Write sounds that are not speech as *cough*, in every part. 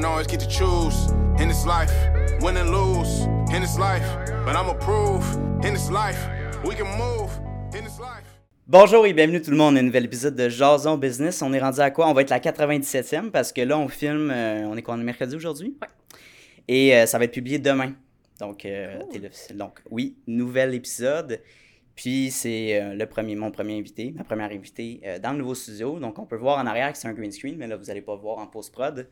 don't always get to choose in this life, win and lose in this life. But I'ma prove in this life, we can move in this life. Bonjour et bienvenue tout le monde à un nouvel épisode de Jason Business. On est rendu à quoi? On va être la 97e parce que là, on filme, euh, on est quoi, on est mercredi aujourd'hui? Ouais. Et euh, ça va être publié demain. Donc, euh, donc, oui, nouvel épisode. Puis, c'est euh, le premier, mon premier invité, ma première invitée euh, dans le nouveau studio. Donc, on peut voir en arrière que c'est un green screen, mais là, vous n'allez pas voir en post-prod.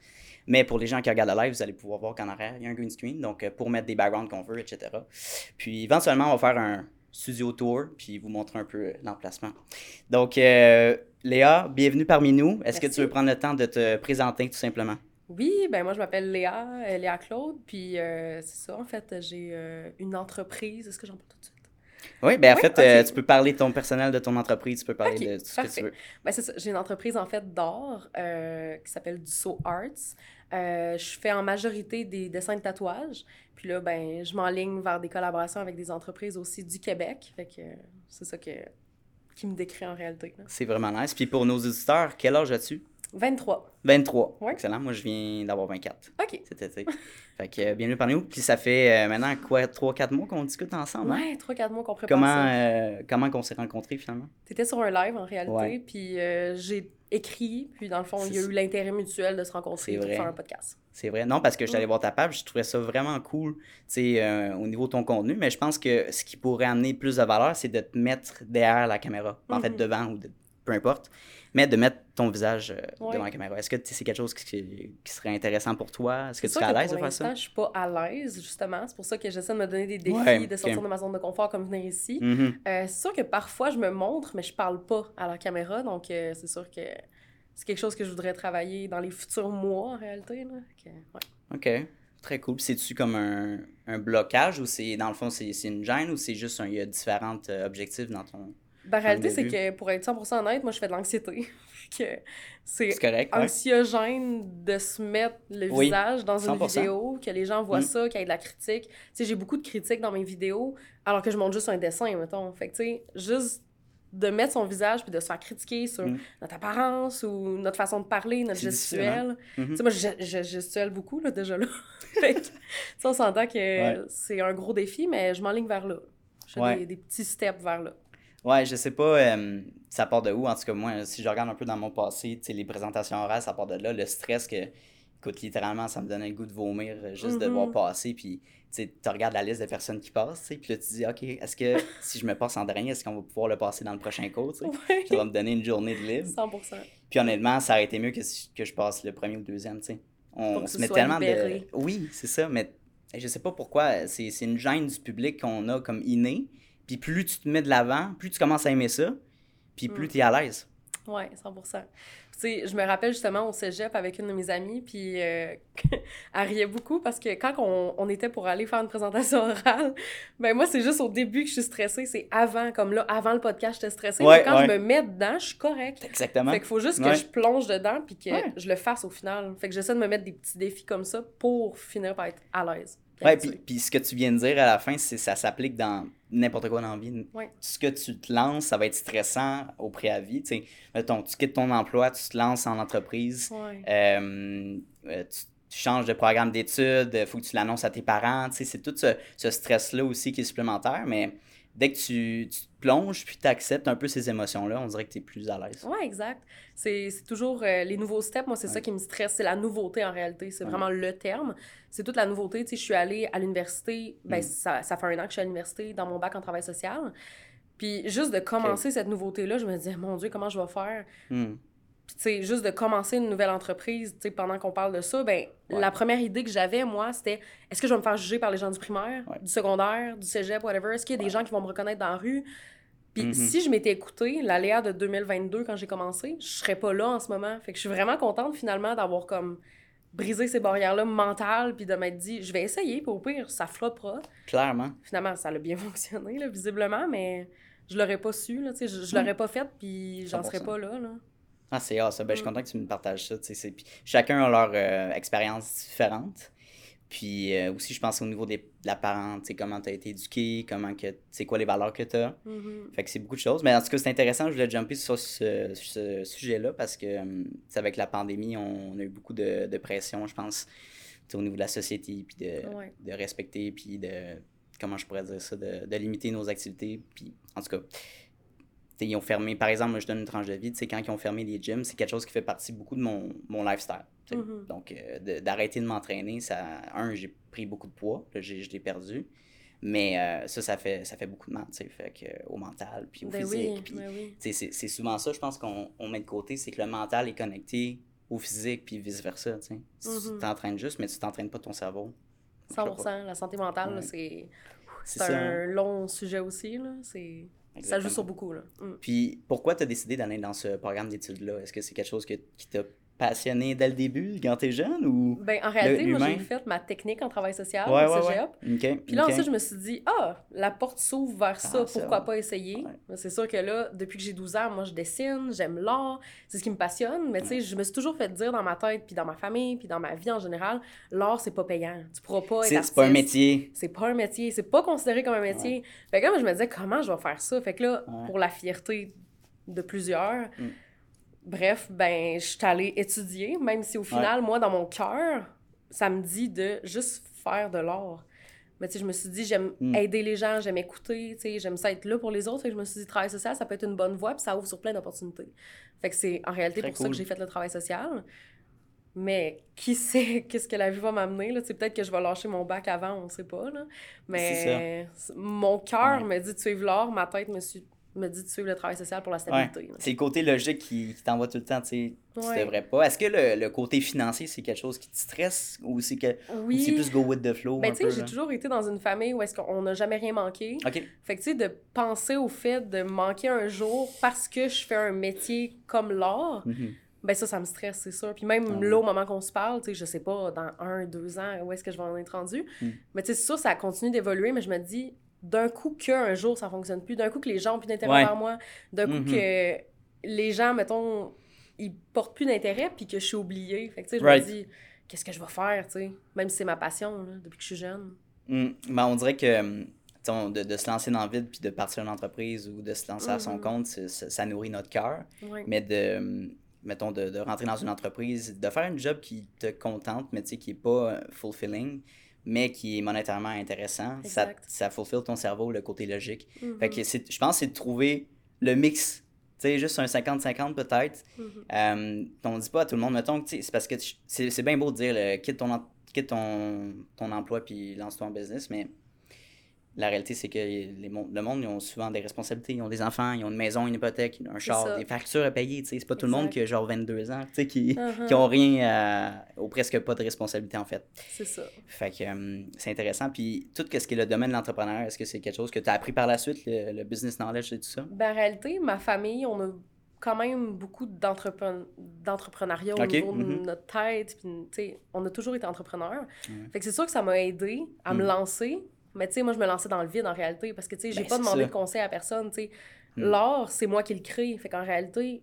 Mais pour les gens qui regardent le live, vous allez pouvoir voir qu'en arrière, il y a un green screen. Donc, euh, pour mettre des backgrounds qu'on veut, etc. Puis, éventuellement, on va faire un studio tour, puis vous montrer un peu l'emplacement. Donc, Léa, bienvenue parmi nous. Est-ce que tu veux prendre le temps de te présenter tout simplement? Oui, ben moi je m'appelle Léa, Léa Claude, puis euh, c'est ça, en fait, j'ai euh, une entreprise. Est-ce que j'en parle tout? Oui, ben en Oui, fait, euh, tu peux parler de ton personnel, de ton entreprise, tu peux parler de tout ce que tu veux. Ben c'est ça, j'ai une entreprise en fait d'art euh, qui s'appelle Dusso Arts. Euh, je fais en majorité des dessins de tatouage, puis là, ben je m'enligne vers des collaborations avec des entreprises aussi du Québec. Fait que c'est ça que, qui me décrit en réalité. C'est vraiment nice. Puis pour nos auditeurs, quel âge as-tu? 23. 23. Ouais. Excellent. Moi, je viens d'avoir 24 OK. cet été. *laughs* fait que euh, bienvenue parmi nous. Puis ça fait euh, maintenant quoi, 3-4 mois qu'on discute ensemble. hein? Ouais, 3-4 mois qu'on prépare Comment, ça. euh, comment qu'on s'est rencontrés finalement? T'étais sur un live en réalité, Ouais. puis euh, j'ai écrit, puis dans le fond, il y a eu l'intérêt mutuel de se rencontrer et de faire un podcast. C'est vrai. Non, parce que je suis allé Mm. voir ta page, je trouvais ça vraiment cool, tu sais, euh, au niveau de ton contenu, mais je pense que ce qui pourrait amener plus de valeur, c'est de te mettre derrière la caméra. En fait, Mhm. devant ou de- peu importe, mais de mettre ton visage euh, Ouais. devant la caméra. Est-ce que c'est quelque chose qui, qui serait intéressant pour toi? Est-ce que tu serais à l'aise de faire ça? je suis pas à l'aise, justement. C'est pour ça que j'essaie de me donner des défis, Ouais, de sortir de ma zone de confort comme venir ici. Mhm. Euh, c'est sûr que parfois, je me montre, mais je parle pas à la caméra, donc euh, c'est sûr que c'est quelque chose que je voudrais travailler dans les futurs mois, en réalité. Là. Ouais. OK. Très cool. C'est-tu comme un, un blocage ou c'est, dans le fond, c'est, une gêne ou c'est juste un, il y a différents objectifs dans ton. Ben, en réalité, c'est que, pour être 100% honnête, moi, je fais de l'anxiété. *laughs* C'est ouais? anxiogène de se mettre le Oui, visage dans une 100%. vidéo, que les gens voient Mm. ça, qu'il y ait de la critique. Tu sais, j'ai beaucoup de critiques dans mes vidéos, alors que je montre juste un dessin, mettons. Fait que, tu sais, juste de mettre son visage puis de se faire critiquer sur Mm. notre apparence ou notre façon de parler, notre hein? gestuelle. Mhm. Tu sais, moi, je, je gestuelle beaucoup, là, déjà là. *laughs* fait que, tu sais, on s'entend que Ouais. c'est un gros défi, mais je m'enligne vers là. Je fais Ouais. des, des petits steps vers là. Ouais, je sais pas, euh, ça part de où? En tout cas, moi, si je regarde un peu dans mon passé, tu sais, les présentations orales, ça part de là. Le stress que, écoute, littéralement, ça me donnait le goût de vomir euh, juste de Mhm. voir passer. Puis, tu regardes la liste de personnes qui passent, tu sais, puis là, tu dis, OK, est-ce que *laughs* si je me passe en dernier, est-ce qu'on va pouvoir le passer dans le prochain cours, tu sais? Ouais. Ça va me donner une journée de libre. 100%. Puis honnêtement, ça aurait été mieux que, si- que je passe le premier ou le deuxième, tu sais. On, se met tellement libéré. de... Oui, c'est ça, mais je sais pas pourquoi, c'est c'est une gêne du public qu'on a comme inné. Puis plus tu te mets de l'avant, plus tu commences à aimer ça, puis plus Mm. tu es à l'aise. Ouais, 100%. Tu sais, je me rappelle justement au cégep avec une de mes amies, puis euh, *laughs* elle riait beaucoup parce que quand on, on était pour aller faire une présentation orale, *laughs* ben moi, c'est juste au début que je suis stressée. C'est avant, comme là, avant le podcast, j'étais stressée. Ouais, mais quand ouais. je me mets dedans, je suis correcte. Exactement. Fait qu'il faut juste que Ouais. je plonge dedans, puis que je le fasse au final. Fait que j'essaie de me mettre des petits défis comme ça pour finir par être à l'aise. Ouais, puis, puis ce que tu viens de dire à la fin, c'est ça s'applique dans n'importe quoi dans la vie. Ouais. Ce que tu te lances, ça va être stressant au préavis. Tu tu quittes ton emploi, tu te lances en entreprise, Ouais. euh, euh, tu, tu changes de programme d'études, il faut que tu l'annonces à tes parents. Tu sais, c'est tout ce, ce stress-là aussi qui est supplémentaire, mais dès que tu, tu te plonges puis tu acceptes un peu ces émotions-là, on dirait que tu es plus à l'aise. Ouais, exact. C'est toujours euh, les nouveaux steps. Moi, c'est ça qui me stresse. C'est la nouveauté en réalité. C'est Ouais. vraiment le terme. C'est toute la nouveauté. Tu sais, je suis allée à l'université. Ben, Mm. ça, ça fait un an que je suis à l'université dans mon bac en travail social. Puis juste de commencer cette nouveauté-là, je me disais, mon Dieu, comment je vais faire? Hmm. Sais, juste de commencer une nouvelle entreprise, tu sais, pendant qu'on parle de ça, ben, Ouais. la première idée que j'avais, moi, c'était est-ce que je vais me faire juger par les gens du primaire, Ouais. du secondaire, du cégep, whatever? Est-ce qu'il y a des gens qui vont me reconnaître dans la rue? Puis Mhm. si je m'étais écoutée, la Léa de 2022, quand j'ai commencé, je serais pas là en ce moment. Fait que je suis vraiment contente, finalement, d'avoir comme brisé ces barrières-là mentales, puis de m'être dit, je vais essayer, puis au pire, ça floppera. Clairement. Finalement, ça a bien *laughs* fonctionné, là, visiblement, mais je l'aurais pas su, là, tu sais, je, je Mm. l'aurais pas fait, puis j'en 100%. serais pas là, là. Ah, c'est awesome. Ben, Je suis Mm. content que tu me partages ça. puis chacun a leur euh, expérience différente. Puis euh, aussi, je pense au niveau des, de la parente, comment tu as été éduqué, comment que, c'est quoi les valeurs que tu as. Mhm. Fait que c'est beaucoup de choses. Mais en tout cas, c'est intéressant. Je voulais jumper sur ce, ce sujet-là parce que, hum, avec la pandémie, on, a eu beaucoup de, de pression, je pense, au niveau de la société, puis de, Ouais. de respecter, puis de, comment je pourrais dire ça, de, de limiter nos activités. Puis, en tout cas, ils ont fermé, par exemple, moi, je donne une tranche de vie, tu sais, quand ils ont fermé les gyms, c'est quelque chose qui fait partie beaucoup de mon, mon lifestyle. Mhm. Donc, euh, d'arrêter de m'entraîner, ça, un, j'ai pris beaucoup de poids, là, j'ai- je l'ai perdu. Mais euh, ça, ça fait, ça fait beaucoup de mal, tu sais, fait que, au mental, puis au Ben physique. oui, ben oui. c'est souvent ça, je pense qu'on on met de côté, c'est que le mental est connecté au physique, puis vice-versa. Si tu t'entraînes juste, mais tu t'entraînes pas ton cerveau. Je sais pas. 100 La santé mentale, Ouais. c'est ça. un hein. long sujet aussi. Là. C'est- Ça joue sur beaucoup. Là. Mm. Puis pourquoi tu as décidé d'aller dans ce programme d'études-là? Est-ce que c'est quelque chose que- qui t'a passionné dès le début, quand t'es jeune, ou... Ben, en réalité, moi, j'ai fait ma technique en travail social Ouais, au ouais, cégep. ouais. OK, Puis là, OK. ensuite, je me suis dit, ah, la porte s'ouvre vers ça, Ah, ça, pourquoi pas essayer? Ouais. C'est sûr que là, depuis que j'ai 12 ans, moi, je dessine, j'aime l'art, c'est ce qui me passionne, mais tu sais, je me suis toujours fait dire dans ma tête, puis dans ma famille, puis dans ma vie en général, l'art, c'est pas payant. Tu pourras pas être C'est c'est pas un métier. C'est pas un métier, c'est pas considéré comme un métier. Fait que là, moi, je me disais, comment je vais faire ça? Fait que là, pour la fierté de plusieurs, Mm. Bref, ben, je suis allée étudier, même si au final, moi, dans mon cœur, ça me dit de juste faire de l'art. Mais tu sais, je me suis dit, j'aime Mm. aider les gens, j'aime écouter, tu sais, j'aime ça être là pour les autres. Fait que je me suis dit, travail social, ça peut être une bonne voie, puis ça ouvre sur plein d'opportunités. Fait que c'est en réalité Très pour ça que j'ai fait le travail social. Mais qui *laughs* sait qu'est-ce que la vie va m'amener, là? Tu sais, peut-être que je vais lâcher mon bac avant, on sait pas, là. Mais mon cœur Ouais. me dit de suivre l'art, ma tête me, su- me dit de suivre le travail social pour la stabilité. C'est le côté logique qui, qui t'envoie tout le temps, tu sais, tu Ouais. devrais pas. Est-ce que le, le côté financier, c'est quelque chose qui te stresse ou c'est que Oui. c'est plus go with the flow Ben, tu sais, j'ai toujours été dans une famille où est-ce qu'on n'a jamais rien manqué. OK. Fait que, tu sais, de penser au fait de manquer un jour parce que je fais un métier comme l'art, Mhm. ben ça, ça me stresse, c'est sûr. Puis même Ah là, au moment qu'on se parle, tu sais, je sais pas, dans un, deux ans, où est-ce que je vais en être rendu. Mm. Mais tu sais, c'est sûr, ça continue d'évoluer, mais je me dis, d'un coup qu'un jour, ça fonctionne plus, d'un coup que les gens ont plus d'intérêt Ouais. moi, d'un coup Mhm. que les gens, mettons, ils portent plus d'intérêt, puis que je suis oubliée. Fait que, tu sais, je Right. me dis, qu'est-ce que je vais faire, tu sais, même si c'est ma passion, là, depuis que je suis jeune. Mm. Ben, on dirait que on- de, de se lancer dans le vide puis de partir d'une entreprise ou de se lancer à son Mhm. compte, ça, ça nourrit notre cœur. Mais de, mettons, de, de rentrer dans une entreprise, de faire un job qui te contente, mais tu sais, qui est pas euh, fulfilling, mais qui est monétairement intéressant, ça, Exact. ça fulfill ton cerveau, le côté logique. Mhm. Fait que c'est- je pense que c'est de trouver le mix. Tu sais, juste un 50-50 peut-être. Euh, on dit pas à tout le monde, mettons, c'est parce que c'est bien beau de dire le, quitte, ton, quitte ton, ton emploi puis lance-toi en business, mais la réalité, c'est que les, le monde, ils ont souvent des responsabilités. Ils ont des enfants, ils ont une maison, une hypothèque, un char, ça. des factures à payer. C'est pas tout le monde qui a genre 22 ans, qui, Mhm. qui ont rien, à- ou presque pas de responsabilité en fait. C'est ça. Fait que euh, c'est intéressant. Puis tout ce qui est le domaine de l'entrepreneuriat, est-ce que c'est quelque chose que tu as appris par la suite, le, le business knowledge et tout ça? Ben, en réalité, ma famille, on a quand même beaucoup d'entrepren- d'entrepreneuriat au niveau de mhm. notre tête. Puis, on a toujours été entrepreneurs. Ouais. Fait que c'est sûr que ça m'a aidé à me Mm. lancer. Mais tu sais, moi, je me lançais dans le vide en réalité parce que tu sais, j'ai Ben, pas demandé ça. de conseil à personne. Tu sais, Mm. l'art, c'est moi qui le crée. Fait qu'en réalité,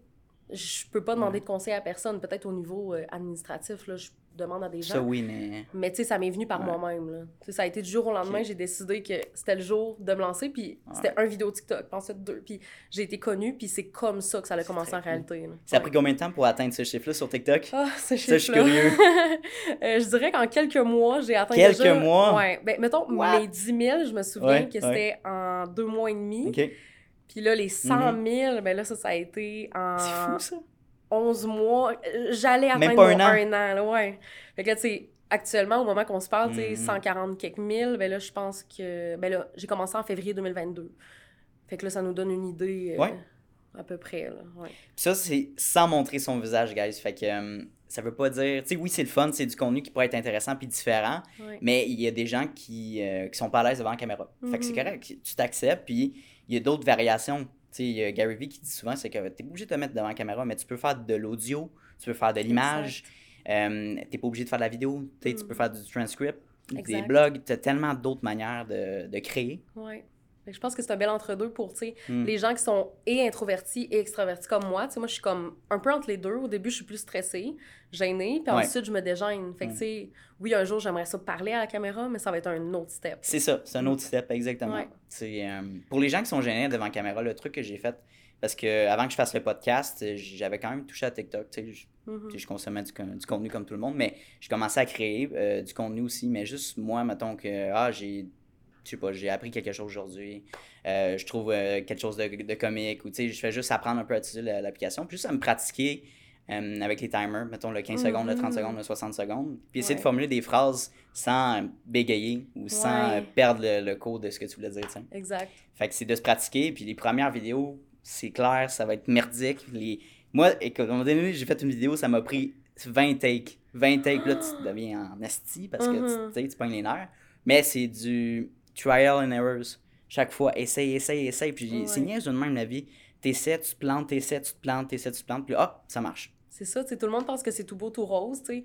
je peux pas demander Ouais. de conseil à personne. Peut-être au niveau euh, administratif, là, je demande à des gens. Ça, oui, mais. Mais tu sais, ça m'est venu par Ouais. moi-même. ça a été du jour au lendemain, j'ai décidé que c'était le jour de me lancer, puis c'était un vidéo TikTok, ensuite deux, puis j'ai été connue, puis c'est comme ça que ça a commencé en réalité. Ça a pris combien de temps pour atteindre ce chiffre-là sur TikTok? Ah, ce je suis curieux. *laughs* Euh, je dirais qu'en quelques mois, j'ai atteint Quelques déjà... mois? Ouais. Ben, mettons, What? les 10 000, je me souviens Ouais, que c'était en deux mois et demi. OK. Puis là, les 100 000, ben là, ça, ça a été en. C'est fou, ça. 11 mois. J'allais atteindre pas mon un un an. là, ouais. Fait que là, tu sais, actuellement, au moment qu'on se parle, tu sais, Mhm. 140 quelques mille, ben là, je pense que... Ben là, j'ai commencé en février 2022. Fait que là, ça nous donne une idée euh, Ouais. à peu près, là. Ouais. Puis ça, c'est sans montrer son visage, guys. Fait que euh, ça veut pas dire. Tu sais, oui, c'est le fun, c'est du contenu qui pourrait être intéressant puis différent, Ouais. mais il y a des gens qui, euh, qui sont pas à l'aise devant la caméra. Fait que c'est Mhm. correct, tu t'acceptes, puis il y a d'autres variations. Tu sais, il y a Gary Vee qui dit souvent, c'est que t'es pas obligé de te mettre devant la caméra, mais tu peux faire de l'audio, tu peux faire de l'image, euh, t'es pas obligé de faire de la vidéo, tu tu peux faire du transcript, des blogs, t'as tellement d'autres manières de, de créer. Ouais. Je pense que c'est un bel entre-deux pour, tu sais, Mm. les gens qui sont et introvertis et extravertis comme moi. Moi, je suis comme un peu entre les deux. Au début, je suis plus stressée, gênée, puis Ouais. ensuite, je me dégêne. Fait que, Mm. tu sais, oui, un jour, j'aimerais ça parler à la caméra, mais ça va être un autre step. C'est ça, c'est un autre step, exactement. Ouais. Euh, pour les gens qui sont gênés devant la caméra, le truc que j'ai fait, parce que avant que je fasse le podcast, j'avais quand même touché à TikTok. Je, Mhm. puis je consommais du, con- du contenu comme tout le monde, mais j'ai commencé à créer euh, du contenu aussi. Mais juste moi, mettons que ah, j'ai. Je sais pas, j'ai appris quelque chose aujourd'hui. euh, je trouve euh, quelque chose de, de comique. Ou tu sais, je fais juste apprendre un peu à utiliser la- l'application. Puis juste à me pratiquer euh, avec les timers, mettons le 15 secondes, le 30 Mhm. secondes, le 60 secondes. Puis essayer de formuler des phrases sans bégayer ou sans Ouais. perdre le, le cours de ce que tu voulais dire. tu sais. Exact. Fait que c'est de se pratiquer. Puis les premières vidéos, c'est clair, ça va être merdique. Les... Moi, écoute, à un moment donné, j'ai fait une vidéo, ça m'a pris 20 takes. 20 takes, là, tu deviens en esti parce que Mhm. tu, tu sais, tu pognes les nerfs. Mais c'est du trial and errors. Chaque fois, essaye, essaye, essaye. Puis Ouais. c'est niaise de même la vie. T'essaies, tu te plantes, t'essaies, tu te plantes, t'essaies, tu te plantes. Puis hop, ça marche. C'est ça, tu sais, tout le monde pense que c'est tout beau, tout rose, tu sais.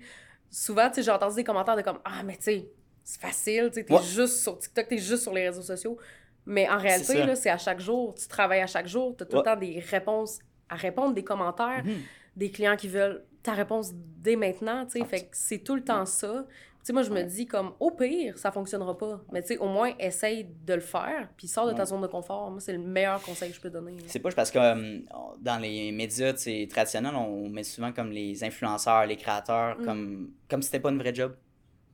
Souvent, tu sais, j'ai entendu des commentaires de comme « Ah, mais tu sais, c'est facile, tu sais, t'es Ouais. juste sur TikTok, t'es juste sur les réseaux sociaux. » Mais en réalité, là, c'est à chaque jour, tu travailles à chaque jour, t'as tout Ouais. le temps des réponses à répondre, des commentaires, Mhm. des clients qui veulent ta réponse dès maintenant, tu sais. Ah, fait que c'est tout le temps ça. Sais, moi, je me dis comme, au pire, ça fonctionnera pas. Mais tu sais, au moins, essaye de le faire, puis sors de ta Ouais. zone de confort. Moi, c'est le meilleur conseil que je peux donner. C'est pas parce que euh, dans les médias traditionnels, on met souvent comme les influenceurs, les créateurs, Mm. comme, comme si c'était pas une vraie job.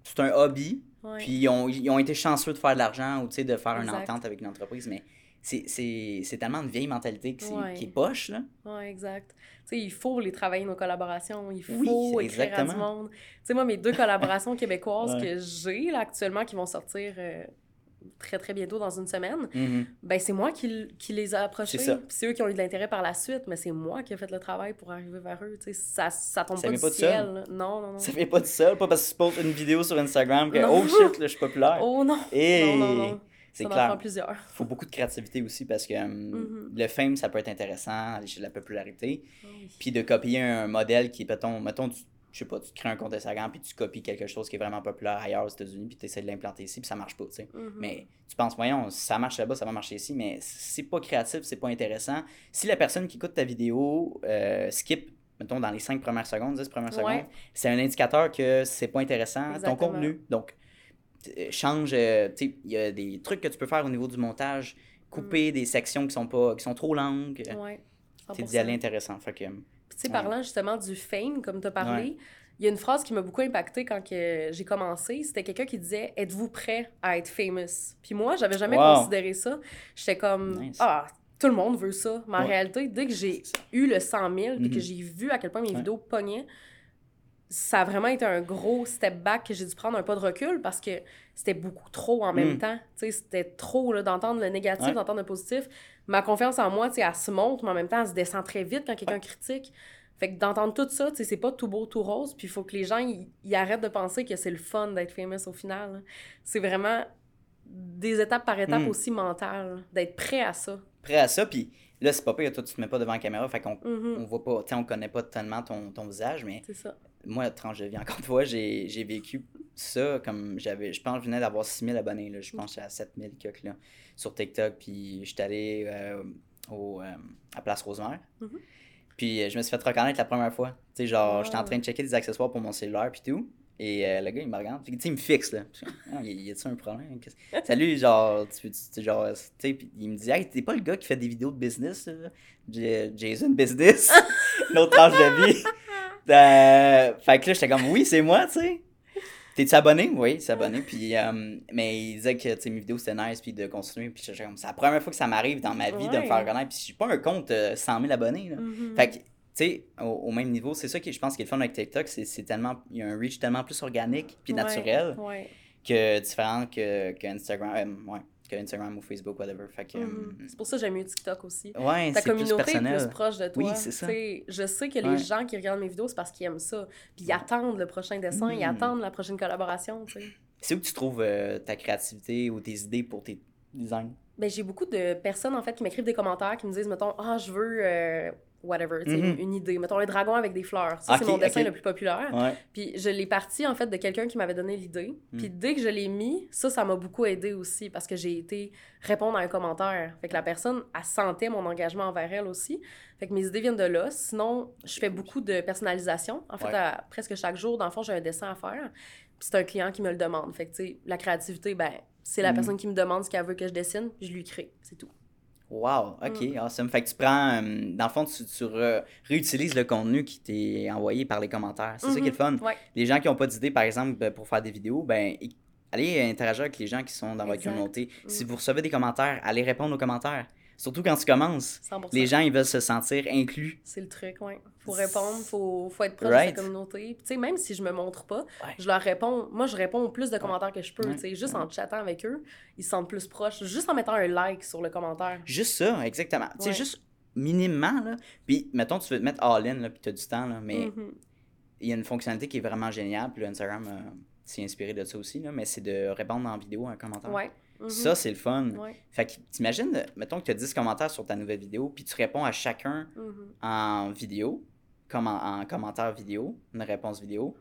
C'est un hobby, puis ils ont, ils ont été chanceux de faire de l'argent ou de faire une entente avec une entreprise, mais c'est- tellement une vieille mentalité Ouais. qui est poche, là. Ouais, exact. Tu sais, il faut les travailler, nos collaborations. Il Oui, faut c'est écrire à du exactement. monde. Tu sais, moi, mes deux collaborations *laughs* québécoises Ouais. que j'ai là, actuellement, qui vont sortir euh, très, très bientôt, dans une semaine, Mhm. ben c'est moi qui, qui les ai approchés. C'est eux qui ont eu de l'intérêt par la suite, mais c'est moi qui ai fait le travail pour arriver vers eux. Tu sais, ça, ça tombe Ça pas vient du pas tout ciel. seul. Non, non, non. Ça fait pas tout seul, pas parce que tu poses une vidéo sur Instagram que oh shit, là, je suis populaire. Oh non! Et Non, non, non. C'est en clair. plusieurs. *laughs* faut beaucoup de créativité aussi parce que euh, Mhm. le fame, ça peut être intéressant, aller chez la popularité. Oui. Puis de copier un modèle qui est, mettons, mettons tu, je sais pas, tu crées un compte Instagram puis tu copies quelque chose qui est vraiment populaire ailleurs aux États-Unis puis tu essaies de l'implanter ici puis ça marche pas, tu sais. Mhm. Mais tu penses, voyons, ça marche là-bas, ça va marcher ici, mais c'est pas créatif, c'est pas intéressant. Si la personne qui écoute ta vidéo euh, skip, mettons, dans les 5 premières secondes, 10 premières Ouais. secondes, c'est un indicateur que c'est pas intéressant ton contenu. Donc, change, euh, tu sais, il y a des trucs que tu peux faire au niveau du montage, couper des sections qui sont pas qui sont trop longues, Mm. Ouais. 100%. d'y aller intéressant. Fait que, Puis, tu sais, Ouais. parlant justement du fame, comme tu as parlé, Ouais. il y a une phrase qui m'a beaucoup impactée quand j'ai commencé. C'était quelqu'un qui disait Êtes-vous prêt à être famous Puis moi, j'avais jamais Wow. considéré ça. J'étais comme Nice. Ah, tout le monde veut ça. Mais en réalité, dès que j'ai C'est eu le 100 000 puis que Mhm. j'ai vu à quel point mes vidéos pognaient, ça a vraiment été un gros step back que j'ai dû prendre un pas de recul parce que c'était beaucoup trop en même Mm. temps. C'était trop d'entendre le négatif, Ouais. d'entendre le positif. Ma confiance en moi, elle se monte, mais en même temps, elle se descend très vite quand quelqu'un critique. Fait que d'entendre tout ça, c'est pas tout beau, tout rose, puis il faut que les gens, ils arrêtent de penser que c'est le fun d'être famous au final. là. C'est vraiment des étapes par étapes Mm. aussi mentales, d'être prêt à ça. prêt à ça, puis là, c'est pas pire, toi, tu te mets pas devant la caméra, fait qu'on Mhm. on voit pas, tu on connaît pas tellement ton, ton visage, mais C'est ça. Moi, tranche de vie, encore une fois, j'ai vécu ça comme j'avais, je pense, que je venais d'avoir 6000 abonnés, là, je pense que à 7000 quelques là, sur TikTok, puis j'étais allé euh, au, euh, à Place Rosemère. Mhm. Puis euh, je me suis fait reconnaître la première fois. Tu sais, genre, j'étais en train de checker des accessoires pour mon cellulaire, puis tout. Et euh, le gars, il me regarde. Tu sais, il me fixe, là. Ah, y y a-tu un problème? Salut, genre, tu, tu, tu- genre, tu sais, puis il me dit, hey, t'es pas le gars qui fait des vidéos de business, là? Jason Business, *laughs* notre tranche de vie. Euh, fait que là, j'étais comme, oui, c'est moi, tu sais. T'es-tu abonné? Oui, c'est abonné. Puis, euh, mais il disait que mes vidéos c'était nice, puis de continuer. Puis j'étais comme, c'est la première fois que ça m'arrive dans ma vie de me faire connaître. Puis j'ai pas un compte euh, 100 000 abonnés. Là. Mhm. Fait que, tu sais, au, au même niveau, c'est ça qui, je pense, qui est le fun avec TikTok. C'est c'est tellement, il y a un reach tellement plus organique, puis naturel, Ouais. que différent que, que Instagram, euh, ouais, que Instagram ou Facebook, whatever. Fait que, Mhm. C'est pour ça que j'aime mieux TikTok aussi. euh, ouais, Ta c'est plus communauté est plus proche de toi. Oui, c'est ça. Je sais que les Ouais. gens qui regardent mes vidéos, c'est parce qu'ils aiment ça. Puis ils attendent le prochain dessin, ils Mm. attendent la prochaine collaboration. C'est où que tu trouves euh, ta créativité ou tes idées pour tes designs? Ben, j'ai beaucoup de personnes en fait qui m'écrivent des commentaires qui me disent mettons ah je veux euh, whatever, sais, Mhm. une, une idée. Mettons un dragon avec des fleurs. Ça, c'est mon dessin le plus populaire. Ouais. Puis je l'ai parti en fait de quelqu'un qui m'avait donné l'idée. Puis Mm. dès que je l'ai mis, ça, ça m'a beaucoup aidé aussi parce que j'ai été répondre à un commentaire. Fait que la personne, elle sentait mon engagement envers elle aussi. Fait que mes idées viennent de là. Sinon, je fais beaucoup de personnalisation. En fait, Ouais. à- presque chaque jour, dans le fond, j'ai un dessin à faire. Puis c'est un client qui me le demande. Fait que, tu sais, la créativité, ben, c'est la Mm. personne qui me demande ce qu'elle veut que je dessine, puis je lui crée. C'est tout. Wow, ok, Mm. awesome. Fait que tu prends, euh, dans le fond, tu, tu re- réutilises le contenu qui t'est envoyé par les commentaires. C'est ça qui est le fun. Ouais. Les gens qui n'ont pas d'idée, par exemple, ben, pour faire des vidéos, ben, allez interagir avec les gens qui sont dans votre Exact. communauté. Mm. Si vous recevez des commentaires, allez répondre aux commentaires. Surtout quand tu commences. 100%. Les gens, ils veulent se sentir inclus. C'est le truc, ouais. Faut répondre, faut, faut être proche Right. de sa communauté. Tu sais, même si je me montre pas, Ouais. je leur réponds. Moi, je réponds au plus de commentaires que je peux. Ouais. Tu sais, juste en chattant avec eux, ils se sentent plus proches. Juste en mettant un like sur le commentaire. Juste ça, exactement. Tu sais, juste minimement, là. Puis, mettons, tu veux te mettre all-in, là, puis tu as du temps, là, mais Mhm. il y a une fonctionnalité qui est vraiment géniale, puis Instagram euh, s'est inspiré de ça aussi, là, mais c'est de répondre en vidéo à un commentaire. Ouais. Mhm. Ça, c'est le fun. Ouais. Fait que t'imagines, mettons que tu as 10 commentaires sur ta nouvelle vidéo, puis tu réponds à chacun Mhm. en vidéo, comme en, en commentaire vidéo, une réponse vidéo.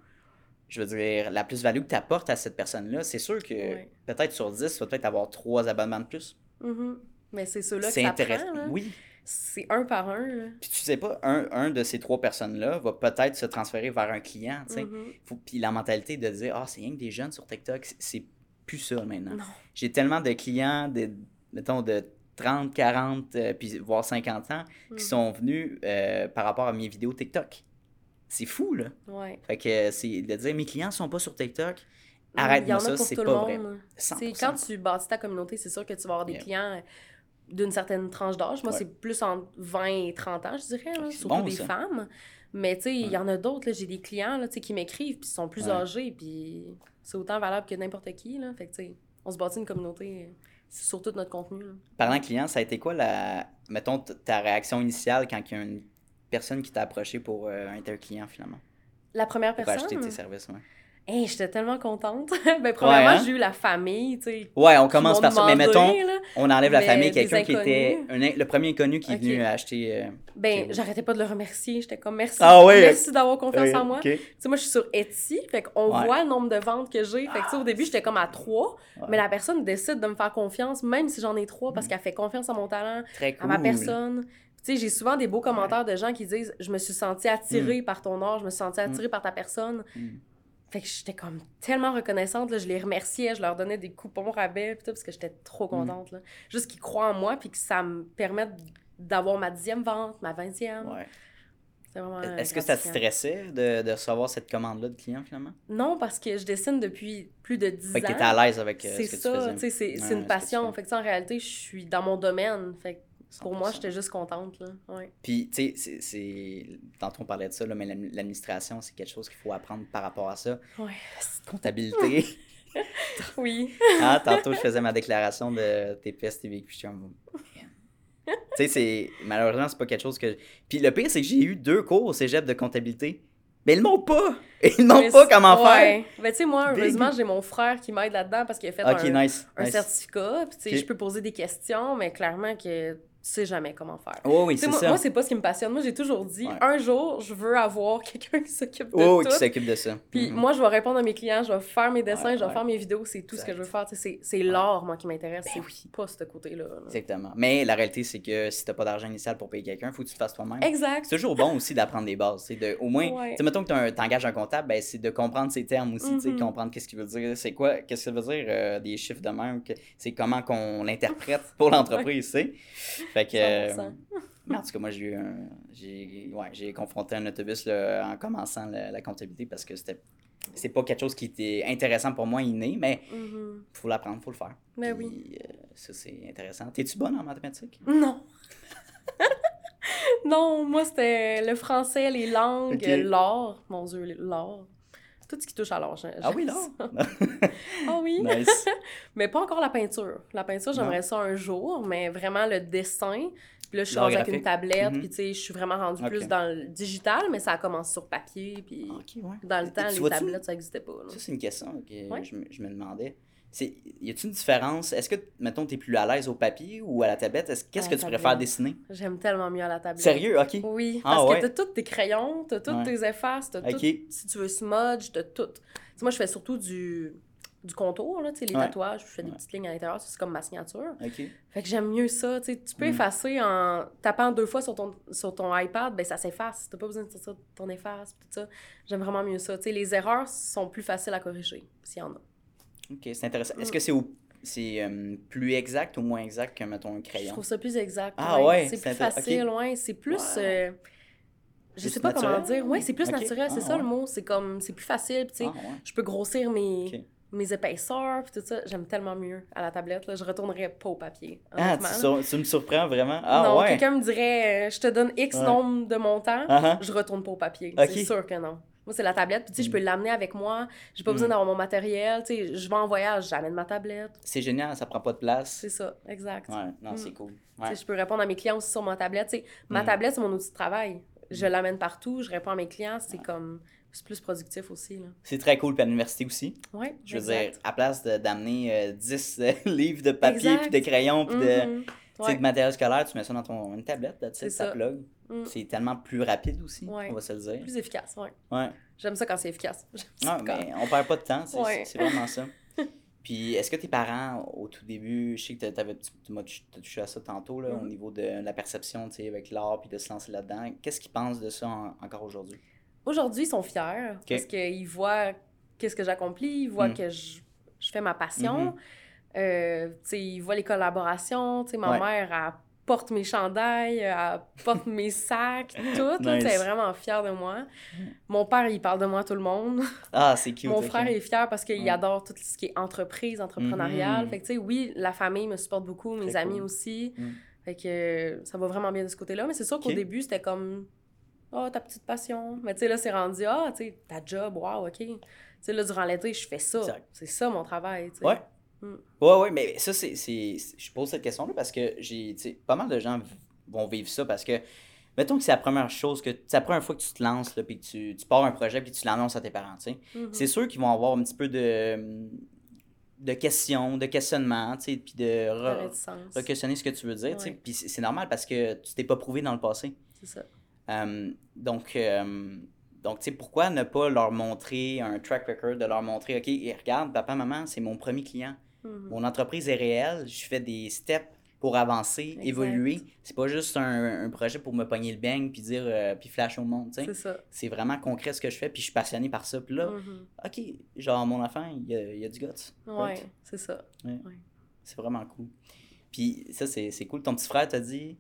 Je veux dire, la plus-value que tu apportes à cette personne-là, c'est sûr que Ouais. peut-être sur 10, tu vas peut-être avoir 3 abonnements de plus. Mhm. Mais c'est ceux-là que intéressant. prend. Oui. C'est un par un, là. Puis tu sais pas, un, un de ces trois personnes-là va peut-être se transférer vers un client, tu sais. Mhm. Faut- Puis la mentalité de dire, ah, c'est rien que des jeunes sur TikTok, c'est- c'est plus ça maintenant. J'ai tellement de clients, de, mettons, de 30, 40, euh, puis voire 50 ans, qui sont venus euh, par rapport à mes vidéos TikTok. C'est fou, là. Ouais. Fait que c'est de dire, mes clients sont pas sur TikTok. Il y Arrête-moi en a ça, c'est tout pas vrai. monde. 100%. C'est quand tu bâtis ta communauté, c'est sûr que tu vas avoir des Yeah. clients euh, d'une certaine tranche d'âge. Moi, Ouais. c'est plus entre 20 et 30 ans, je dirais, là, surtout bon, des ça. femmes. Mais tu sais, il Ouais. y en a d'autres, là, j'ai des clients là, tu sais, qui m'écrivent, puis ils sont plus âgés, puis c'est autant valable que n'importe qui. Là. Fait que on se bâtit une communauté euh, sur tout notre contenu. là. Parlant client, ça a été quoi la, mettons, ta réaction initiale quand il y a une personne qui t'a approché pour euh, un client finalement? La première Pour personne, acheter tes services, ouais. Hey, j'étais tellement contente. *laughs* ben, premièrement, hein? j'ai eu la famille, tu sais. Ouais, on commence par ça. Mais mettons, là. on enlève la famille, quelqu'un qui était un le premier inconnu qui est venu acheter. euh, Ben, j'arrêtais pas de le remercier. J'étais comme merci. Ah? Merci d'avoir confiance en moi. Tu sais, moi, je suis sur Etsy, fait qu'on Ouais. voit le nombre de ventes que j'ai. Fait que, tu sais, au début, j'étais comme à trois, Ouais. mais la personne décide de me faire confiance, même si j'en ai trois, parce qu'elle fait confiance à mon talent, Très à ma personne. Tu sais, j'ai souvent des beaux commentaires de gens qui disent Je me suis sentie attirée par ton art, je me suis sentie attirée par ta personne. Mm. Fait que j'étais comme tellement reconnaissante, là, je les remerciais, je leur donnais des coupons rabais, pis tout, parce que j'étais trop contente. Là. Juste qu'ils croient en moi, puis que ça me permette d'avoir ma dixième vente, ma vingtième. Ouais. C'est vraiment. Est-ce que ça te stressait de, de recevoir cette commande-là de client finalement? Non, parce que je dessine depuis plus de 10 Fait que ans. t'étais à l'aise avec euh, C'est ce que ça, faisais. tu sais, c'est Ouais, c'est ce une passion. Fait que, en réalité, je suis dans mon domaine. Fait que pour moi, 100%. j'étais juste contente, là. Ouais. Puis, tu sais, c'est-. Tantôt, on parlait de ça, là, mais l'admi- l'administration, c'est quelque chose qu'il faut apprendre par rapport à ça. Ouais. Comptabilité. *laughs* Oui. *laughs* ah, tantôt, je faisais ma déclaration de TPS, TVQ. Je suis comme. Tu sais, c'est. Malheureusement, c'est pas quelque chose que. Puis le pire, c'est que j'ai eu deux cours au cégep de comptabilité. Mais ils ne montrent pas! *laughs* Ils montrent pas comment faire! Ben, tu sais, moi, Big. heureusement, j'ai mon frère qui m'aide là-dedans parce qu'il a fait un, nice. un nice. certificat. Puis, tu sais, je peux poser des questions, mais clairement que sais jamais comment faire. Oh, oui, c'est moi, ça. moi, c'est pas ce qui me passionne. Moi, j'ai toujours dit, Ouais. un jour, je veux avoir *laughs* quelqu'un qui s'occupe de oh, oui, tout. qui s'occupe de ça. Puis Mhm. moi, je vais répondre à mes clients, je vais faire mes dessins, Ouais, je vais ouais. faire mes vidéos, c'est tout ce que je veux faire. C'est l'art, moi, qui m'intéresse. Ben c'est oui. pas ce côté-là. là. Exactement. Mais la réalité, c'est que si t'as pas d'argent initial pour payer quelqu'un, faut que tu te fasses toi-même. Exact. C'est toujours bon aussi d'apprendre des bases. c'est De, au moins, tu mettons que tu engages un comptable, ben, c'est de comprendre ses termes aussi, sais, Mhm. comprendre qu'est-ce qu'il veut dire, c'est quoi, qu'est-ce que ça veut dire, euh, des chiffres de même, c'est comment qu'on l'interprète pour *laughs* l'entreprise, tu sais. Fait que, euh, 100%. mais en tout cas, moi, j'ai eu un, j'ai, ouais, j'ai confronté un autobus là, en commençant la, la comptabilité parce que c'était, c'est pas quelque chose qui était intéressant pour moi inné, mais Mhm. faut l'apprendre, faut le faire. Mais Puis, oui. euh, ça, c'est intéressant. T'es-tu bonne en mathématiques? Non. *laughs* non, moi, c'était le français, les langues, Ok. l'art. Mon Dieu, l'art. Tout ce qui touche à j'ai- Ah oui, *laughs* ça. *laughs* Ah oui. nice. *laughs* Mais pas encore la peinture. La peinture, Non. j'aimerais ça un jour, mais vraiment le dessin. Puis là, je suis rendue avec une tablette, Mhm. puis tu sais, je suis vraiment rendue plus dans le digital, mais ça commence sur papier, puis ouais. dans le temps, les tablettes, ça n'existait pas. là. Ça, c'est une question que Ouais. je, me- je me demandais. C'est y a-t-il une différence? Est-ce que, mettons, tu es plus à l'aise au papier ou à la tablette? Est-ce- Qu'est-ce que tu préfères dessiner? J'aime tellement mieux à la tablette. Sérieux? OK. Oui, Ah, parce ouais. que t'as tous tes crayons, t'as Ouais. tes effaces, t'as Ok. tout. Si tu veux smudge, t'as tout. Tu moi, je fais surtout du, du contour, là, tu sais, les Ouais. tatouages, je fais des petites lignes à l'intérieur, c'est comme ma signature. OK. Fait que j'aime mieux ça, tu. Tu peux Mm. effacer en tapant deux fois sur ton, sur ton iPad, ben ça s'efface. T'as pas besoin de sortir ton efface, tout ça. J'aime vraiment mieux ça. Tu sais, les erreurs sont plus faciles à corriger, s'il y en a. OK, c'est intéressant. Est-ce Mm. que c'est au- c'est euh, plus exact ou moins exact que, mettons, un Je crayon? trouve ça plus exact. Ah ouais, C'est c'est plus facile, ouais. C'est plus. Wow. euh, je sais pas comment dire. Ouais, c'est plus naturel, c'est Ah, ça ouais. le mot. C'est comme. C'est plus facile, tu sais. Ah, ouais. Je peux grossir mes, mes épaisseurs, puis tout ça. J'aime tellement mieux à la tablette, là. Je retournerais pas au papier. Ah, tu, sur- tu me surprends vraiment? Ah, non, ouais. quelqu'un me dirait, euh, je te donne X nombre de montants, Ah, ah. je retourne pas au papier. C'est sûr que non. Moi, c'est la tablette, puis tu sais, je peux Mm. l'amener avec moi. J'ai pas besoin Mm. d'avoir mon matériel. Tu sais, je vais en voyage, j'amène ma tablette. C'est génial, ça prend pas de place. C'est ça, exact. Ouais, non, Mm. c'est cool. Tu sais, Je peux répondre à mes clients aussi sur ma tablette. Tu sais, ma Mm. tablette, c'est mon outil de travail. Je l'amène partout, je réponds à mes clients. C'est comme. C'est plus productif aussi. Là. C'est très cool, puis à l'université aussi. Ouais, Je veux exact. dire, à place de- d'amener euh, 10 euh, *laughs* livres de papier, puis de crayons, puis de, Mhm. Tu sais, de matériel scolaire, tu mets ça dans ton, une tablette, là, tu sais, C'est ça ça. plug. Mm. C'est tellement plus rapide aussi, Ouais. on va se le dire. Plus efficace, ouais. Ouais. J'aime ça quand c'est efficace. *laughs* Ah, quand- mais on perd pas de temps, c'est Ouais. vraiment ça. *laughs* Puis, est-ce que tes parents, au tout début, je sais que t'avais, tu m'as touché à ça tantôt, là, au Mhm. niveau de la perception, tu sais, avec l'art, puis de se lancer là-dedans. Qu'est-ce qu'ils pensent de ça en- encore aujourd'hui? Aujourd'hui, ils sont fiers parce qu'ils voient qu'est-ce que j'accomplis, ils voient Mm. que je, je fais ma passion. Mhm. Euh, tu sais, ils voient les collaborations. Tu sais, ma Ouais. mère, elle porte mes chandails, elle porte mes *laughs* sacs, tout. Nice. Elle est vraiment fière de moi. Mon père, il parle de moi à tout le monde. Ah, c'est cute. Mon frère est fier parce qu'il Ouais. adore tout ce qui est entreprise, entrepreneurial. Mhm. Fait que, tu sais, oui, la famille me supporte beaucoup, mes Très amis cool. aussi. Mm. Fait que euh, ça va vraiment bien de ce côté-là. Mais c'est sûr qu'au début, c'était comme, oh, ta petite passion. Mais tu sais, là, c'est rendu, ah, tu sais, ta job, wow, OK. Tu sais, là, durant l'été, je fais ça. C'est ça mon travail, tu sais. Ouais. Mm. Ouais, ouais, mais ça, c'est. Je pose cette question-là parce que j'ai. Pas mal de gens vont vivre ça parce que. Mettons que c'est la première chose que. C'est la première fois que tu te lances, là, puis que tu, tu pars un projet, puis tu l'annonces à tes parents, tu sais. Mhm. C'est sûr qu'ils vont avoir un petit peu de. de questions, de questionnements, tu sais, puis de re- re-questionner ce que tu veux dire, tu sais. Puis c'est normal parce que tu t'es pas prouvé dans le passé. C'est ça. Euh, donc, euh, donc tu sais, pourquoi ne pas leur montrer un track record, de leur montrer, OK, regarde, papa, maman, c'est mon premier client. Mhm. Mon entreprise est réelle, je fais des steps pour avancer, Exact. évoluer. C'est pas juste un, un projet pour me pogner le bang puis dire, euh, puis flash au monde. C'est ça. C'est vraiment concret ce que je fais, puis je suis passionné par ça. Puis là, Mhm. OK, genre, mon enfant, il y a, il y a du guts. Ouais, right? c'est ça. C'est vraiment cool. Puis ça, c'est c'est cool. Ton petit frère t'a dit...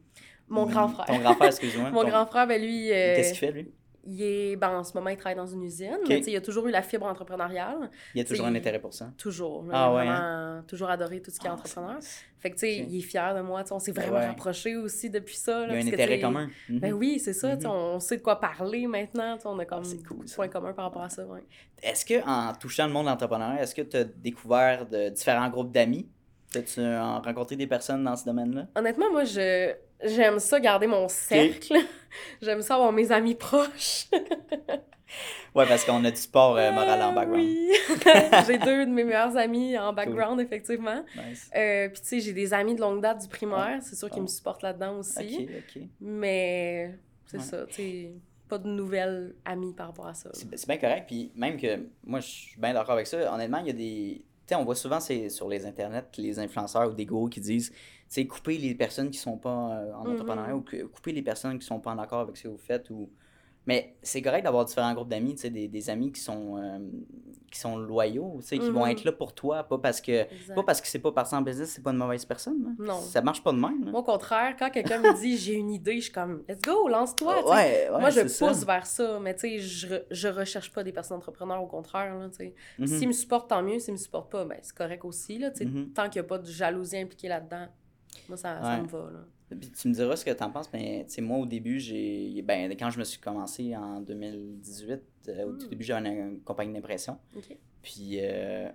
Mon grand frère. Ton grand frère, excuse-moi. *laughs* Mon Ton- grand frère, ben lui, euh, Qu'est-ce qu'il fait, lui? Il est, ben, en ce moment, il travaille dans une usine. Mais tu sais, il a toujours eu la fibre entrepreneuriale. Il a toujours un intérêt pour ça? Toujours. là, Ah il a ouais, vraiment toujours adoré tout ce qui est Ah, entrepreneur. Fait que, tu sais, il est fier de moi. tu sais, On s'est vraiment ouais. rapprochés aussi depuis ça. Il y là, a un que, intérêt tu commun. Mhm. Ben oui, c'est ça. tu sais, Mhm. On sait de quoi parler maintenant. tu On a comme c'est cool, points communs par rapport à ça. Ouais. Est-ce que en touchant le monde de l'entrepreneuriat, est-ce que tu as découvert de différents groupes d'amis? As-tu euh, rencontré des personnes dans ce domaine-là? Honnêtement, moi, je j'aime ça garder mon cercle. *laughs* j'aime ça avoir mes amis proches. *laughs* Ouais, parce qu'on a du sport euh, moral en Euh, background. Oui. *laughs* j'ai deux de mes meilleurs amis en background, effectivement. Nice. Euh, Puis, tu sais, j'ai des amis de longue date du primaire. C'est sûr qu'ils Ah. me supportent là-dedans aussi. Ok, ok. Mais c'est Ouais. ça, tu sais, pas de nouvelles amies par rapport à ça. C'est bien correct. Puis même que moi, je suis bien d'accord avec ça. Honnêtement, il y a des. Tu sais, on voit souvent c'est sur les internets les influenceurs ou des gros qui disent, couper les personnes qui sont pas euh, en Mhm. entrepreneuriat ou couper les personnes qui sont pas en accord avec ce que vous faites ou. Mais c'est correct d'avoir différents groupes d'amis, tu sais, des, des amis qui sont, euh, qui sont loyaux, tu sais, qui vont Mhm. être là pour toi, pas parce que Exact. pas parce que c'est pas parti en business, c'est pas une mauvaise personne. là. Non. Ça marche pas de même. là. Moi, au contraire, quand quelqu'un me dit j'ai une idée, je suis comme let's go, lance-toi. ouais, ouais, Moi, je pousse ça. vers ça, mais tu sais, je, je recherche pas des personnes entrepreneurs, au contraire. Là. Mhm. S'ils me supportent, tant mieux. S'ils me supportent pas, ben, c'est correct aussi. Là. Tant qu'il n'y a pas de jalousie impliquée là-dedans, moi, ça, ça me va. Là. Puis tu me diras ce que tu en penses, mais tu sais, moi, au début, j'ai. Ben, quand je me suis commencé en 2018, euh, au tout Mm. début, j'avais une, une compagnie d'impression. Puis, euh,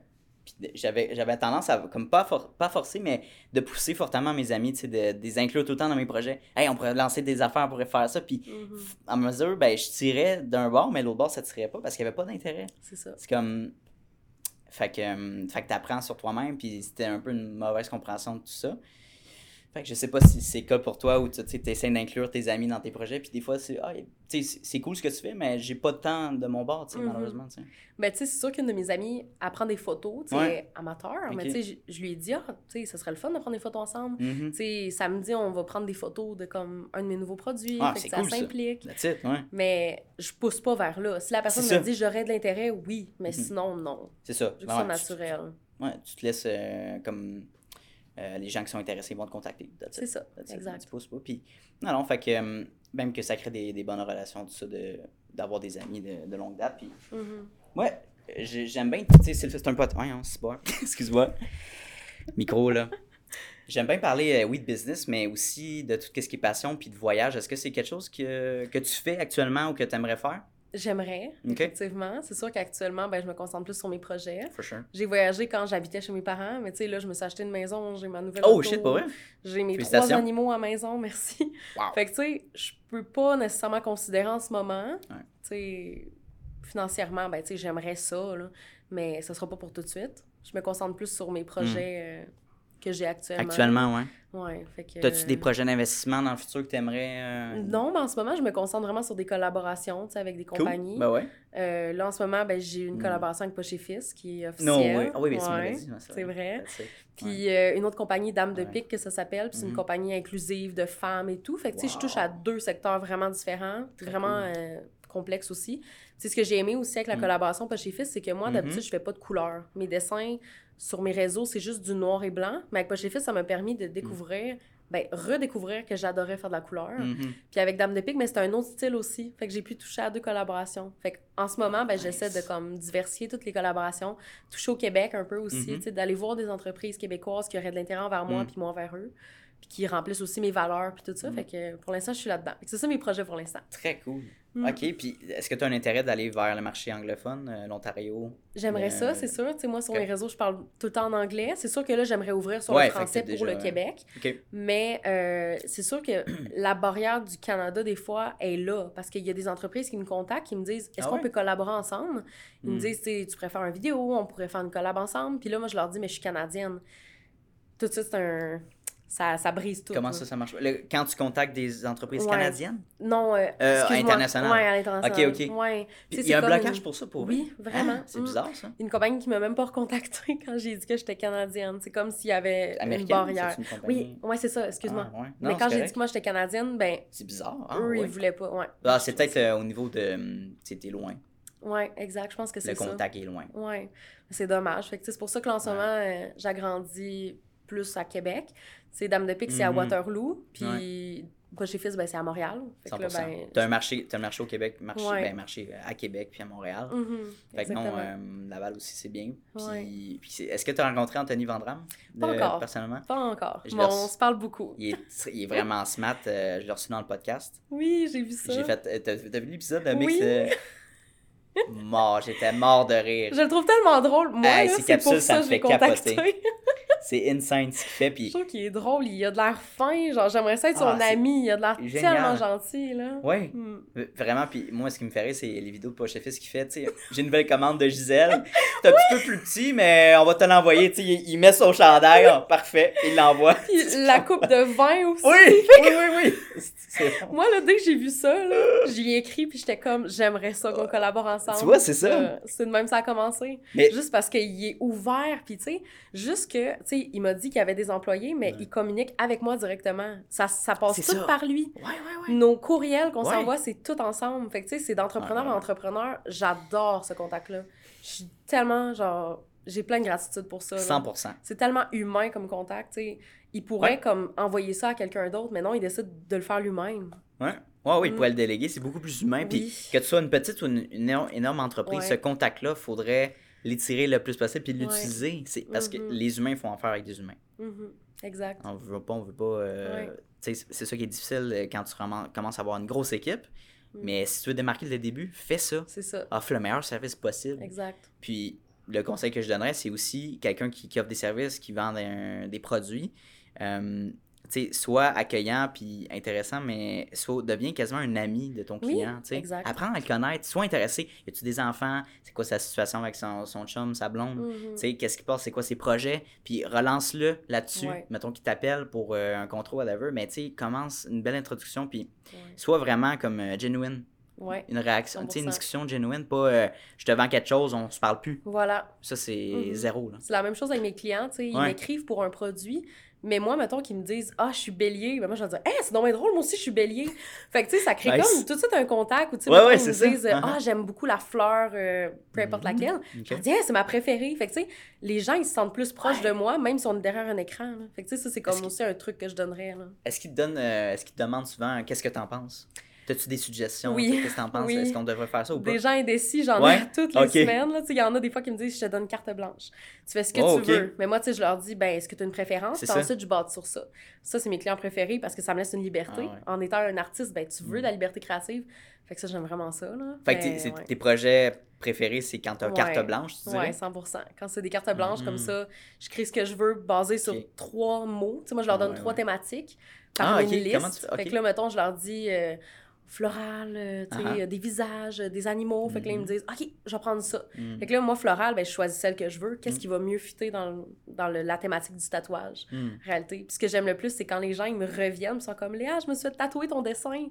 puis j'avais, tendance à, comme pas, for- pas forcer, mais de pousser fortement mes amis, tu sais, de, de les inclure tout le temps dans mes projets. Hey, on pourrait lancer des affaires, on pourrait faire ça. Puis, à mesure, ben, je tirais d'un bord, mais l'autre bord, ça tirait pas parce qu'il n'y avait pas d'intérêt. C'est ça. C'est comme. Fait que, euh, fait que t'apprends sur toi-même, puis c'était un peu une mauvaise compréhension de tout ça. Fait que je sais pas si c'est le cas pour toi où tu essaies d'inclure tes amis dans tes projets, puis des fois, c'est ah, tu c'est cool ce que tu fais, mais j'ai pas de temps de mon bord, tu Mhm. malheureusement. tu sais. Ben, tu sais, c'est sûr qu'une de mes amies, elle prend des photos, tu sais, Ouais. amateur, mais tu sais, je- lui ai dit, ah, tu sais, ça serait le fun de prendre des photos ensemble. Mhm. Tu sais, samedi, on va prendre des photos de comme un de mes nouveaux produits, Ah, fait que ça cool, s'implique. Ouais. Mais je pousse pas vers là. Si la personne me dit j'aurais de l'intérêt, oui, mais Mhm. sinon, non. C'est ça. Je que Ouais, ça tu- naturel. Ouais, tu te laisses euh, comme euh, les gens qui sont intéressés vont te contacter. C'est ça, That's exact. Tu pousses pas. Puis, non, non, fait que euh, même que ça crée des, des bonnes relations, tout ça, de, d'avoir des amis de, de longue date. Puis, Mhm. ouais, j'ai- j'aime bien, tu sais, c'est un pote. Ouais, hein, c'est bon. *laughs* Excuse-moi. Micro, là. J'aime bien parler, euh, oui, de business, mais aussi de tout ce qui est passion puis de voyage. Est-ce que c'est quelque chose que, que tu fais actuellement ou que tu aimerais faire? J'aimerais, Ok. effectivement. C'est sûr qu'actuellement, ben, je me concentre plus sur mes projets. Sure. J'ai voyagé quand j'habitais chez mes parents, mais tu sais, là, je me suis acheté une maison, j'ai ma nouvelle Oh, auto, shit, pas vrai? J'ai mes trois animaux à maison, *laughs* merci. Wow. Fait que, tu sais, je peux pas nécessairement considérer en ce moment. Ouais. Tu sais, financièrement, ben, tu sais, j'aimerais ça, là, mais ça sera pas pour tout de suite. Je me concentre plus sur mes projets euh, que j'ai actuellement. Hmm. Actuellement, ouais. Ouais, fait que... T'as-tu des projets d'investissement dans le futur que tu aimerais. Non, mais en ce moment, je me concentre vraiment sur des collaborations, tu sais, avec des compagnies. Ben ouais. Euh, là, en ce moment, ben, j'ai une Mm. collaboration avec Poche et Fils, qui est Non, officielle. oui. Ah oui, mais Ouais, dit. ouais, c'est vrai. It. Ouais. Puis euh, une autre compagnie, Dame de. Pique, que ça s'appelle. Puis c'est une Mhm. compagnie inclusive de femmes et tout. Fait que, tu sais, je touche à deux secteurs vraiment différents, Très vraiment euh, complexes aussi. C'est ce que j'ai aimé aussi avec la Mhm. collaboration Poche et Fils, c'est que moi, d'habitude, Mhm. je fais pas de couleur. Mes dessins sur mes réseaux, c'est juste du noir et blanc. Mais avec Poche et Fils, ça m'a permis de découvrir, ben, redécouvrir que j'adorais faire de la couleur. Mhm. Puis avec Dame de Pique, mais c'est un autre style aussi. Fait que j'ai pu toucher à deux collaborations. Fait que en ce moment, ben, j'essaie de comme diversifier toutes les collaborations, toucher au Québec un peu aussi, tu sais, d'aller voir des entreprises québécoises qui auraient de l'intérêt envers moi Mhm. puis moi envers eux, puis qui remplissent aussi mes valeurs puis tout ça. Fait que pour l'instant, je suis là-dedans. Fait que c'est ça mes projets pour l'instant. Très cool. Mhm. OK, puis est-ce que tu as un intérêt d'aller vers le marché anglophone, euh, l'Ontario? J'aimerais Euh, ça, c'est sûr. Tu sais, moi, sur mes réseaux, je parle tout le temps en anglais. C'est sûr que là, j'aimerais ouvrir sur Ouais, le français pour déjà- le Québec. OK. Mais euh, c'est sûr que *clears throat* la barrière du Canada, des fois, est là. Parce qu'il y a des entreprises qui me contactent, qui me disent Est-ce Ah qu'on ouais? peut collaborer ensemble? Ils me Hmm. disent Tu pourrais faire une vidéo, on pourrait faire une collab ensemble. Puis là, moi, je leur dis Mais je suis canadienne. Tout ça, c'est un. Ça, ça brise tout. Comment là. ça, ça marche? Le- quand tu contactes des entreprises Ouais. canadiennes? Non, euh, Euh, excuse-moi. international. Ouais, à l'international. Ok, ok. Ouais. Puis il y a un blocage une- pour ça, pour Oui, vrai? vraiment. Hein? C'est Mm. bizarre, ça. Une compagnie qui m'a même pas recontactée *laughs* quand j'ai dit que j'étais canadienne. C'est comme s'il y avait une barrière. une compagnie? Oui, ouais, c'est ça, excuse-moi. Ah, ouais. Mais quand j'ai dit que moi j'étais canadienne, ben C'est bizarre. Ah, eux, ils voulaient pas. Ouais. Ah, c'est peut-être euh, au niveau de. hum, Tu sais, t'es loin. Ouais, exact. Je pense que c'est Le ça. contact est loin. Ouais. C'est dommage. C'est pour ça que là, en ce moment, euh, j'agrandis plus à Québec. C'est Dame de Pique, c'est à Mhm. Waterloo. Puis chez Fils, ben, c'est à Montréal. Fait que 100%. là, ben. T'as un marché, t'as un marché au Québec, marché, Ouais. ben, marché à Québec puis à Montréal. Mhm, Fait que non, euh, Laval aussi, c'est bien. Puis, Ouais. c'est- est-ce que tu as rencontré Anthony Vandram? Pas encore. Personnellement? Pas encore. L'ai on se parle beaucoup. Il est, il est vraiment smart. euh, je l'ai reçu dans le podcast. Oui, j'ai vu ça. J'ai fait. euh, T'as, t'as vu l'épisode de Mix? Oui. euh, mort, j'étais mort de rire. Je le trouve tellement drôle. Moi, Hey, c'est pour ça ça me fait capoter. C'est insane ce qu'il fait. Je Puis, trouve qu'il est drôle. Il a de l'air fin. Genre, j'aimerais ça être Ah, son c'est ami. Il a de l'air tellement gentil, là. ouais, Hmm. vraiment. Puis moi, ce qui me fait rire, c'est les vidéos de Poche Fils qu'il fait. Tu sais, j'ai une nouvelle commande de Gisèle. C'est un petit peu plus petit, mais on va te l'envoyer. Tu sais, il, il met son chandail. ah, parfait. Il l'envoie. Puis la *laughs* coupe de vin aussi. Oui, oui, oui, oui. Bon. Moi, là, dès que j'ai vu ça, là, j'y ai écrit, puis j'étais comme, j'aimerais ça qu'on collabore ensemble. Tu vois, c'est ça. Euh, c'est de même ça a commencé. Mais- Juste parce qu'il est ouvert, puis tu sais, juste que, tu sais, il m'a dit qu'il y avait des employés, mais Ouais. il communique avec moi directement. Ça, ça passe tout ça. par lui. Ouais, ouais, ouais. Nos courriels qu'on s'envoie, c'est tout ensemble. Fait que, tu sais, c'est d'entrepreneur à entrepreneur. J'adore ce contact-là. Je suis tellement, genre, j'ai plein de gratitude pour ça. là. 100%. C'est tellement humain comme contact, tu sais. Il pourrait comme envoyer ça à quelqu'un d'autre, mais non, il décide de le faire lui-même. Ouais. Ouais, oui, il Mm. pourrait le déléguer. C'est beaucoup plus humain. Puis que tu sois une petite ou une, une énorme- entreprise, ce contact-là, faudrait l'étirer le plus possible puis l'utiliser. C'est Parce que Mhm. les humains font affaire avec des humains. Mhm. Exact. On veut pas, on veut pas. euh, C'est ça qui est difficile euh, quand tu commences à avoir une grosse équipe. Mm. Mais si tu veux démarquer dès le début, fais ça. C'est ça. Offre le meilleur service possible. Exact. Puis le conseil que je donnerais, c'est aussi quelqu'un qui, qui offre des services, qui vend un- des produits. Euh, soit accueillant puis intéressant, mais soit devient quasiment un ami de ton client. exact. Apprends à le connaître, sois intéressé. Y a-tu des enfants? C'est quoi sa situation avec son, son chum, sa blonde? Sais, qu'est-ce qui passe? C'est quoi ses projets? Puis relance-le là-dessus. Ouais. Mettons qu'il t'appelle pour euh, un contrat, whatever. Mais commence une belle introduction. Puis Ouais. sois vraiment comme euh, genuine. Ouais. Une réaction, une 100%. discussion genuine. Pas euh, je te vends quelque chose, on se parle plus. Voilà. Ça, c'est Mhm. zéro. Là. C'est la même chose avec mes clients, ils Ouais. m'écrivent pour un produit, mais moi, mettons qu'ils me disent « Ah, je suis bélier », ben moi, je vais dire « Hey, c'est donc drôle, moi aussi, je suis bélier ». Fait que, tu sais, ça crée Nice. comme tout de suite un contact, ou tu sais, Ouais, ouais, ils me ça. disent « Ah, Uh-huh. j'aime beaucoup la fleur, euh, peu importe Mhm. laquelle ». Ok. Je dis « Hey, c'est ma préférée ». Fait que, tu sais, les gens, ils se sentent plus proches de moi, même si on est derrière un écran, là. Fait que, tu sais, ça, c'est comme aussi un truc que je donnerais. Est-ce qu'il te donne, euh, est-ce qu'il te demande souvent qu'est-ce que t'en penses? T'as-tu des suggestions? Oui. Qu'est-ce que t'en penses? Oui. Est-ce qu'on devrait faire ça ou pas? Des gens indécis, j'en Ouais? ai toutes les semaines. Il y en a des fois qui me disent je te donne carte blanche. Tu fais ce que Oh, tu veux. Mais moi, tu sais, je leur dis ben, est-ce que tu as une préférence? Puis ensuite, je bâtis sur ça. Ça, c'est mes clients préférés parce que ça me laisse une liberté. Ah ouais. En étant un artiste, ben, tu veux Mm. de la liberté créative. Fait que ça, j'aime vraiment ça. Là. Fait que tes, c'est- ouais. tes projets préférés, c'est quand t'as Ouais. carte blanche, tu dirais? Ouais, 100 Quand c'est des cartes blanches comme Mhm. ça, je crée ce que je veux basé sur trois mots. Tu sais, moi, je leur donne trois thématiques Ah, par une liste. Fait que là, mettons, je leur dis euh, floral, euh, tu sais, ah. euh, des visages, euh, des animaux. Fait que là, ils me Mhm. disent OK, je vais prendre ça. Mm. Fait que là, moi, floral, ben, je choisis celle que je veux. Qu'est-ce Mm. qui va mieux fitter dans, le- dans le- la thématique du tatouage, Mm. en réalité. Puis ce que j'aime le plus, c'est quand les gens ils me reviennent, ils sont comme Léa, je me suis fait tatouer ton dessin.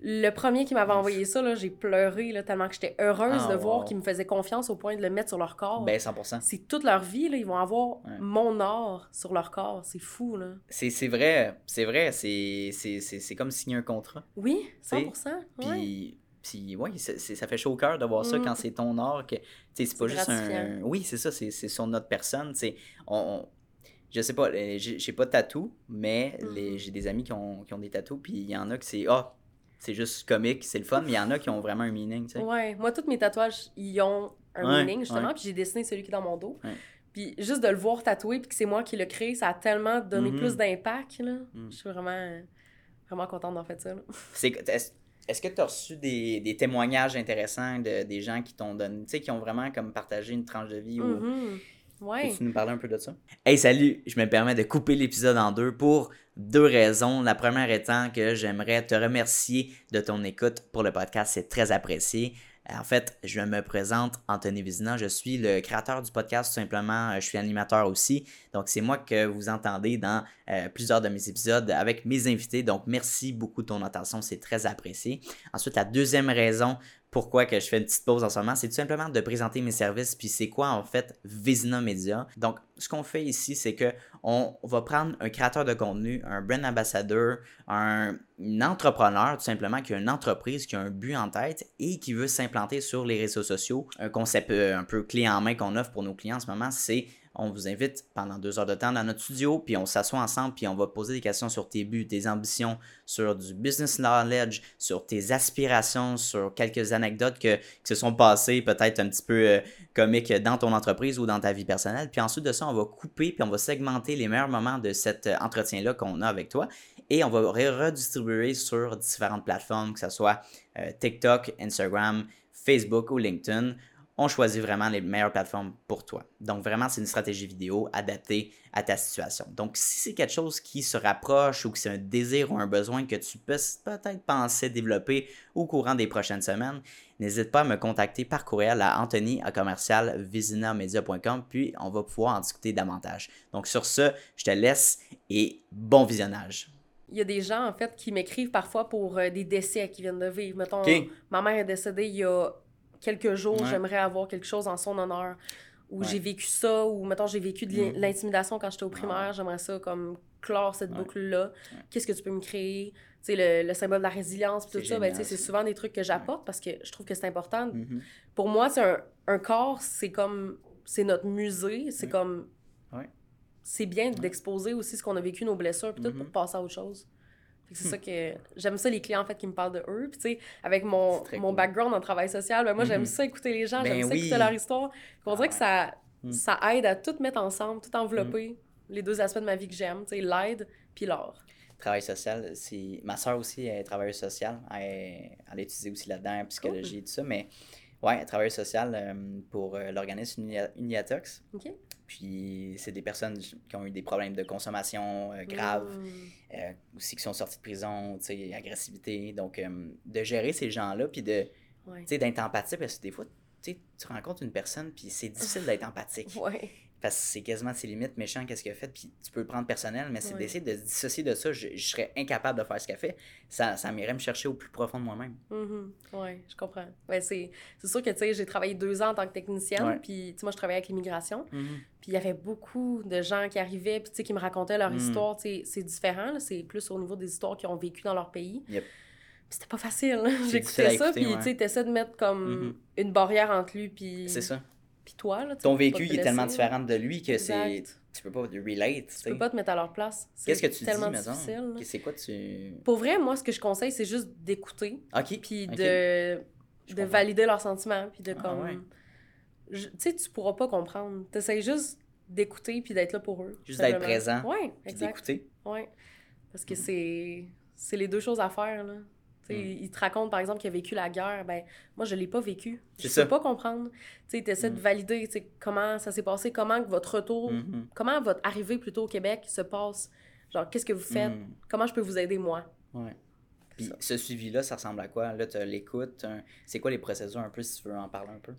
Le premier qui m'avait envoyé ça, là, j'ai pleuré là, tellement que j'étais heureuse Ah, de voir qu'ils me faisaient confiance au point de le mettre sur leur corps. Ben, 100%. c'est toute leur vie, là, ils vont avoir Ouais. mon art sur leur corps. C'est fou, là. C'est vrai, c'est vrai, c'est comme signer un contrat. Oui, sais, 100%. ouais. Puis, puis ouais, ça fait chaud au cœur de voir ça Mm. quand c'est ton art. que tu sais, C'est pas juste un. Oui, c'est ça, c'est sur notre personne. On, on- je sais pas, euh, j'ai pas de tatou, mais Mhm. j'ai des amis qui ont, qui ont des tatous, puis il y en a que c'est. Ah, c'est juste comique, c'est le fun, mais il y en a qui ont vraiment un meaning. tu sais. Ouais, moi, tous mes tatouages, ils ont un Ouais, meaning, justement, ouais. puis j'ai dessiné celui qui est dans mon dos. Ouais. Puis juste de le voir tatoué, puis que c'est moi qui l'ai créé, ça a tellement donné Mhm. plus d'impact, là. Mhm. Je suis vraiment, vraiment contente d'avoir fait ça. *laughs* C'est Est-ce que tu as reçu des, des témoignages intéressants de, des gens qui t'ont donné, tu sais, qui ont vraiment comme partagé une tranche de vie ou. Mhm. Ouais. Peux-tu nous parler un peu de ça? Hey, salut! Je me permets de couper l'épisode en deux pour deux raisons. La première étant que j'aimerais te remercier de ton écoute pour le podcast. C'est très apprécié. En fait, je me présente Anthony Vizina. Je suis le créateur du podcast, tout simplement. Je suis animateur aussi. Donc, c'est moi que vous entendez dans euh, plusieurs de mes épisodes avec mes invités. Donc, merci beaucoup de ton attention. C'est très apprécié. Ensuite, la deuxième raison pourquoi que je fais une petite pause en ce moment, c'est tout simplement de présenter mes services, puis c'est quoi en fait Vizina Media. Donc, ce qu'on fait ici, c'est que on va prendre un créateur de contenu, un brand ambassadeur, un, entrepreneur tout simplement qui a une entreprise, qui a un but en tête et qui veut s'implanter sur les réseaux sociaux. Un concept euh, un peu clé en main qu'on offre pour nos clients en ce moment, c'est on vous invite pendant deux heures de temps dans notre studio, puis on s'assoit ensemble, puis on va poser des questions sur tes buts, tes ambitions, sur du business knowledge, sur tes aspirations, sur quelques anecdotes que, qui se sont passées peut-être un petit peu euh, comiques dans ton entreprise ou dans ta vie personnelle. Puis ensuite de ça, on va couper, puis on va segmenter les meilleurs moments de cet euh, entretien-là qu'on a avec toi et on va re- redistribuer sur différentes plateformes, que ce soit euh, TikTok, Instagram, Facebook ou LinkedIn on choisit vraiment les meilleures plateformes pour toi. Donc vraiment, c'est une stratégie vidéo adaptée à ta situation. Donc si c'est quelque chose qui se rapproche ou que c'est un désir ou un besoin que tu peux peut-être penser développer au courant des prochaines semaines, n'hésite pas à me contacter par courriel à anthony à commercial puis on va pouvoir en discuter davantage. Donc sur ce, je te laisse et bon visionnage. Il y a des gens, en fait, qui m'écrivent parfois pour euh, des décès qu'ils viennent de vivre. Mettons, ma mère est décédée il y a quelques jours, Ouais. j'aimerais avoir quelque chose en son honneur. Ou Ouais. j'ai vécu ça, ou mettons, j'ai vécu de Mhm. l'intimidation quand j'étais au primaire, Ouais. j'aimerais ça comme clore cette boucle-là. Qu'est-ce que tu peux me créer? Tu sais, le, le symbole de la résilience, tout ça, ben, c'est souvent des trucs que j'apporte parce que je trouve que c'est important. Mhm. Pour moi, c'est un, un corps, c'est comme, c'est notre musée, c'est comme, c'est bien d'exposer aussi ce qu'on a vécu, nos blessures, puis tout, Mhm. pour passer à autre chose. C'est ça que j'aime ça les clients en fait qui me parlent de eux. Puis tu sais avec mon, mon cool. background en travail social, ben moi j'aime Mhm. ça écouter les gens, Ben j'aime ça oui. écouter leur histoire. On Ah dirait que ouais. ça ça aide à tout mettre ensemble, tout envelopper les deux aspects de ma vie que j'aime, tu sais l'aide puis l'art. Travail social, c'est. Ma soeur aussi est travailleuse sociale. Elle, elle a étudié aussi là-dedans, psychologie et tout ça. Mais Ouais, travailleur social euh, pour euh, l'organisme Unia- Uniatox. OK. Puis c'est des personnes qui ont eu des problèmes de consommation euh, graves, Mm. euh, aussi qui sont sortis de prison, tu sais, agressivité. Donc, euh, de gérer ces gens-là, puis de, Ouais. tu sais, d'être empathique, parce que des fois, tu rencontres une personne, puis c'est difficile d'être empathique. Ouais. Parce que c'est quasiment ses limites, méchant, qu'est-ce qu'elle a fait, puis tu peux le prendre personnel, mais c'est d'essayer de se dissocier de ça. Je, je serais incapable de faire ce qu'elle fait. Ça, ça m'irait me chercher au plus profond de moi-même. Mhm. Ouais, je comprends. Ouais, c'est c'est sûr que, tu sais, j'ai travaillé deux ans en tant que technicienne, Ouais. puis, tu sais, moi, je travaillais avec l'immigration, Mhm. puis il y avait beaucoup de gens qui arrivaient, puis, tu sais, qui me racontaient leur Mm. histoire, c'est différent, c'est plus au niveau des histoires qu'ils ont vécu dans leur pays. Yep. C'était pas facile. difficile J'écoutais ça, puis, tu sais, t'essaies de mettre comme Mhm. une barrière entre lui, puis C'est ça. Puis toi, là. tu Ton vécu, te il est tellement différent de lui que c'est. Tu peux pas relate. tu Tu sais. peux pas te mettre à leur place. Qu'est-ce que tu tellement dis, difficile. C'est quoi tu. Pour vrai, moi, ce que je conseille, c'est juste d'écouter, Ok. puis de, Je de comprends. valider leurs sentiments, puis de Ah, comme... ouais. Tu sais, tu pourras pas comprendre. T'essayes juste d'écouter puis d'être là pour eux. Juste d'être présent, exact. d'écouter. Ouais. Parce que c'est c'est les deux choses à faire, là. Sais, Mm. il te raconte, par exemple, qu'il a vécu la guerre. Ben, moi, je l'ai pas vécu. Je ça. peux pas comprendre. Tu sais, t'essaies Mm. de valider, sais, comment ça s'est passé, comment votre retour, Mhm. comment votre arrivée plutôt au Québec se passe. Genre, qu'est-ce que vous faites? Mhm. Comment je peux vous aider, moi? Ouais. Puis Ça. ce suivi-là, ça ressemble à quoi? Là, tu l'écoutes. un- C'est quoi les procédures un peu, si tu veux en parler un peu?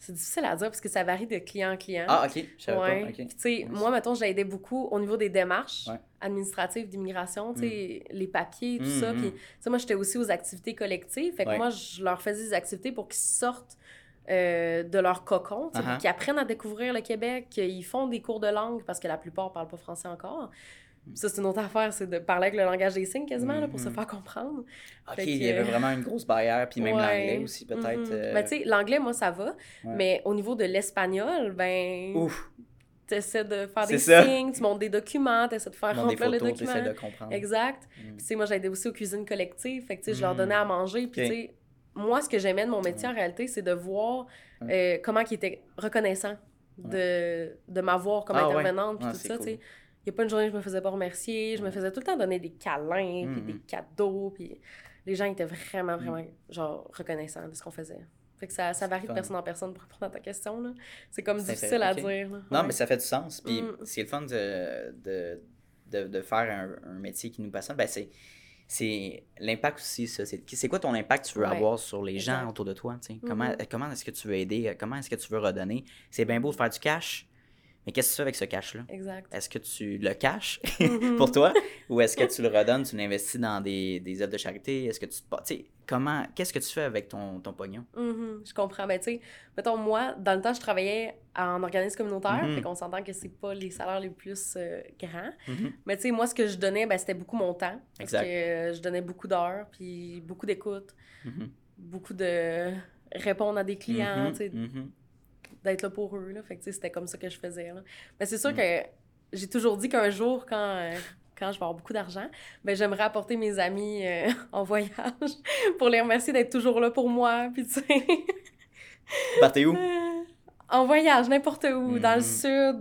C'est difficile à dire parce que ça varie de client en client. Ah, ok. Je savais Ouais. pas. Puis, Ok. tu sais, Nice. moi, mettons, j'ai aidé beaucoup au niveau des démarches Ouais. Administratives d'immigration, sais, les papiers, tout ça. Puis, tu sais, moi, j'étais aussi aux activités collectives. Fait que Ouais. moi, je leur faisais des activités pour qu'ils sortent euh, de leur cocon, pour qu'ils apprennent à découvrir le Québec, qu'ils font des cours de langue parce que la plupart parlent pas français encore. Ça, c'est une autre affaire, c'est de parler avec le langage des signes quasiment, là, pour se Mhm. faire comprendre. Ok, Fait il y que- avait vraiment une grosse barrière, puis même Ouais. l'anglais aussi, peut-être. Mhm. euh, Ben, tu sais, l'anglais, moi, ça va. Ouais. Mais au niveau de l'espagnol, ben, Ouf, tu essaies de faire des ça. signes, tu montes des documents, tu essaies de faire des remplir les documents. de comprendre. Exact. Mm. Puis, tu sais, moi, j'ai aidé aussi aux cuisines collectives. Fait que, tu sais, je leur Mm. donnais à manger. Puis, Ok. tu sais, moi, ce que j'aimais de mon métier, en réalité, c'est de voir euh, comment ils étaient reconnaissants de, de m'avoir comme Ah ouais. intervenante. Puis Ah, tout ça, cool. tu sais. Il n'y a pas une journée où je me faisais pas remercier. Je me faisais tout le temps donner des câlins, puis Mhm. des cadeaux. Puis les gens étaient vraiment, vraiment, genre, reconnaissants de ce qu'on faisait. Fait que ça, ça varie de personne en personne pour répondre à ta question. là. C'est comme difficile à dire. là. Non, Ouais. mais ça fait du sens. Puis Mm. c'est le fun de, de, de, de faire un, un métier qui nous passionne. Ben, c'est, c'est l'impact aussi, ça. C'est, c'est quoi ton impact que tu veux Ouais. avoir sur les gens Exact. autour de toi? Mhm. Comment, comment est-ce que tu veux aider? Comment est-ce que tu veux redonner? C'est bien beau de faire du cash, mais qu'est-ce que tu fais avec ce cash-là? Exact. Est-ce que tu le caches *laughs* Mhm. pour toi? *laughs* Ou est-ce que tu le redonnes, tu l'investis dans des, des œuvres de charité? Est-ce que tu... Tu sais, comment... Qu'est-ce que tu fais avec ton, ton pognon? Mhm, je comprends. Ben, tu sais, mettons, moi, dans le temps, je travaillais en organisme communautaire. Mhm. Fait qu'on s'entend que c'est pas les salaires les plus euh, grands. Mais, tu sais, moi, ce que je donnais, ben, c'était beaucoup mon temps. Parce Exact. que euh, je donnais beaucoup d'heures, puis beaucoup d'écoute, beaucoup de répondre à des clients, tu sais. D'être là pour eux. Là. Fait que, c'était comme ça que je faisais. Là. Mais c'est sûr Mm. que j'ai toujours dit qu'un jour, quand, euh, quand je vais avoir beaucoup d'argent, ben, j'aimerais apporter mes amis euh, en voyage *laughs* pour les remercier d'être toujours là pour moi. Puis, tu sais. *laughs* Partez où? Euh, En voyage, n'importe où, dans le Mhm.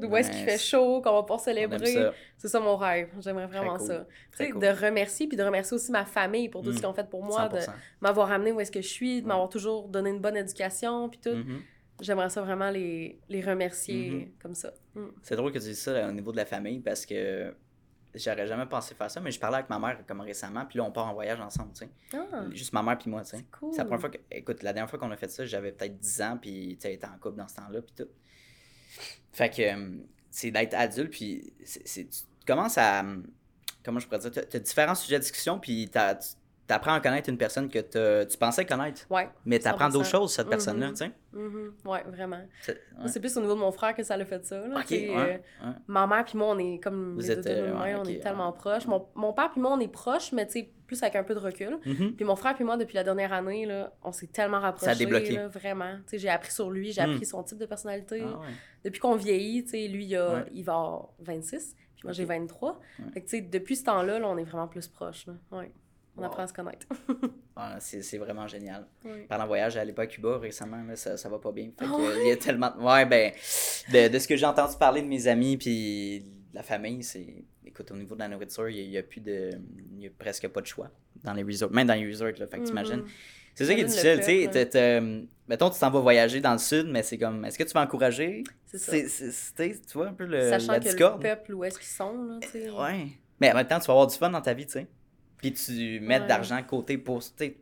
sud, où est-ce qu'il fait chaud, qu'on va aime célébrer. C'est ça mon rêve. J'aimerais vraiment cool. ça. Tu Très sais, cool. de remercier, puis de remercier aussi ma famille pour tout ce Mm. qu'ils ont fait pour moi, de 100%. m'avoir amené où est-ce que je suis, de m'avoir toujours donné une bonne éducation, puis tout. Mhm. J'aimerais ça vraiment les, les remercier Mhm. comme ça. Mm. C'est drôle que tu dises ça là, au niveau de la famille parce que j'aurais jamais pensé faire ça, mais je parlais avec ma mère comme récemment, puis là on part en voyage ensemble, tu sais. Ah, Juste ma mère puis moi, tu sais. c'est cool. La première fois que. Écoute, la dernière fois qu'on a fait ça, j'avais peut-être 10 ans, puis tu sais, était en couple dans ce temps-là, puis tout. Fait que euh, c'est d'être adulte, puis c'est, tu commences à. euh, Comment je pourrais dire Tu as différents sujets de discussion, puis t'as- tu apprends à connaître une personne que tu pensais connaître, Ouais. mais tu apprends d'autres 100%. choses, cette personne-là, Mhm. tu sais. Mhm. Ouais, vraiment. C'est- ouais. Plus au niveau de mon frère que ça l'a fait ça. Là, Ok, Tu sais, ouais, euh, ouais. Ma mère puis moi, on est comme Vous les êtes, deux de euh, on est tellement proches. Mon, mon père puis moi, on est proches, mais tu sais, plus avec un peu de recul. Mhm. Puis mon frère puis moi, depuis la dernière année, là, on s'est tellement rapprochés. débloqué. là, vraiment. Tu sais, j'ai appris sur lui, j'ai Mm. appris son type de personnalité. Ah. Depuis qu'on vieillit, tu sais, lui, il, a, il va avoir 26, puis moi, j'ai Ok. 23. Ouais. Fait que, tu sais, depuis ce temps-là, là, on est vraiment plus proches. Ouais. On Wow. apprend à se connaître. *laughs* Ah, c'est, vraiment génial. Pendant le voyage, j'allais pas à Cuba récemment, là, ça, ça va pas bien. Fait que, Ah il y a tellement. de- Ouais, ben, de, de ce que j'ai entendu parler de mes amis puis de la famille, c'est. Écoute, au niveau de la nourriture, il y a, plus de. Il y a presque pas de choix. dans les resorts, même dans les resorts, là. Fait que t'imagines. Mhm. C'est ça qui est difficile, tu sais. Mettons, tu t'en vas voyager dans le sud, mais c'est comme, est-ce que tu vas encourager? C'est ça. Tu vois un peu le, Sachant la que le peuple, où est-ce qu'ils sont, là, tu sais. Ouais. Mais en même temps, tu vas avoir du fun dans ta vie, tu sais. Puis tu mets de l'argent de côté pour, sais,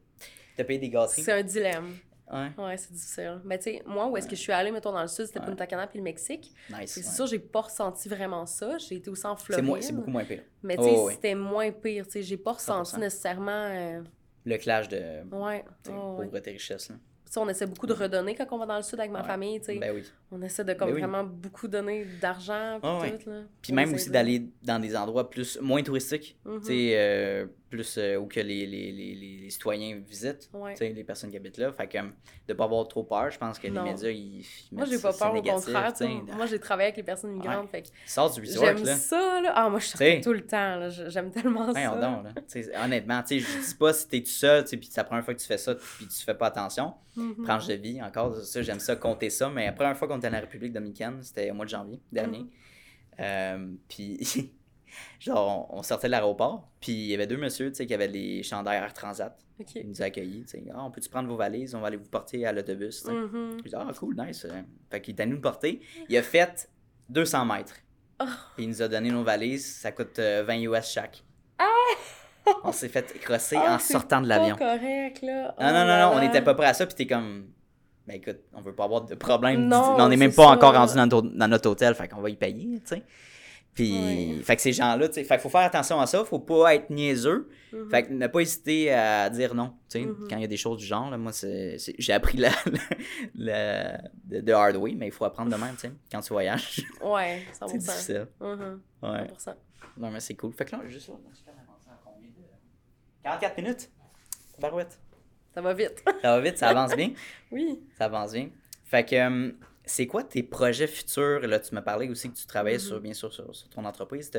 te payer des gâteries. C'est un dilemme. Ouais. Ouais, c'est difficile. Mais tu sais, moi, où est-ce que je suis allée, mettons, dans le sud, c'était. Punta Cana puis le Mexique. Nice. C'est sûr, j'ai pas ressenti vraiment ça. J'ai été aussi en Floride. c'est beaucoup moins pire. Mais tu sais, Oh, ouais. c'était moins pire. Tu sais, j'ai pas ressenti 100%. nécessairement. euh, Le clash de Ouais. sais, oh, pauvreté richesse. Là. Tu sais, on essaie beaucoup de redonner quand on va dans le sud avec ma Ouais. famille. sais. Ben oui. On essaie de comme Ben oui. vraiment beaucoup donner d'argent. Puis Ah ouais. même aussi d'aller dans des endroits plus moins touristiques, tu sais, euh, plus euh, où que les, les, les, les- citoyens visitent, Ouais. les personnes qui habitent là. Fait que de pas avoir trop peur, je pense que Non. les médias, ils, ils Moi, j'ai pas peur, au contraire. Moi, j'ai travaillé avec les personnes migrantes. Resort, j'aime ça, là. Ah, moi, je T'sais. sortais tout le temps, J'aime tellement ça. donc, là. Tu sais, honnêtement, tu sais, je dis pas si t'es tout seul, tu sais, puis c'est la première fois que tu fais ça, puis tu fais pas attention. Tranche de vie, encore, ça, j'aime ça, compter ça. Mais la première fois qu'on était en la République dominicaine, c'était au mois de janvier dernier. Mhm. Euh, puis, *laughs* genre, on, on sortait de l'aéroport, puis il y avait deux messieurs, tu sais, qui avaient les chandails Air Transat. OK. Ils nous ont accueillis, tu sais. Ah, on peut-tu prendre vos valises? On va aller vous porter à l'autobus. Mhm. J'ai dit, ah, cool, nice. euh. Fait qu'il est allé nous porter. Il a fait 200 mètres. Oh. Puis il nous a donné nos valises. Ça coûte euh, 20 US chaque. On s'est fait crosser *laughs* Ah, en sortant de l'avion. Correct, là. Non, Oh non, non, non, on là. n'était pas prêt à ça. Puis t'es comme, ben écoute, on veut pas avoir de problème. Non, on n'est même pas ça. encore rendu dans, notre- dans notre hôtel. Fait qu'on va y payer, tu sais. Puis, Ouais. fait que ces gens-là, tu sais, fait qu'il faut faire attention à ça. Faut pas être niaiseux. Mhm. Fait que ne pas hésiter à dire non, tu sais, Mhm. quand il y a des choses du genre. Là, moi, c'est, c'est- j'ai appris *laughs* la, la, de, de hard way, mais il faut apprendre de même, tu sais, quand tu voyages. *laughs* Ouais, c'est 100%. difficile. Mhm, Ouais. 100%. Non, mais c'est cool. Fait que là, juste là, avancé à combien de... 44 minutes? Barouette. Ça va vite. Ça va vite, ça avance bien? *laughs* oui. Ça avance bien. Fait que, euh, c'est quoi tes projets futurs? Là, tu m'as parlé aussi que tu travaillais Mhm. sur, bien sûr, sur, sur ton entreprise.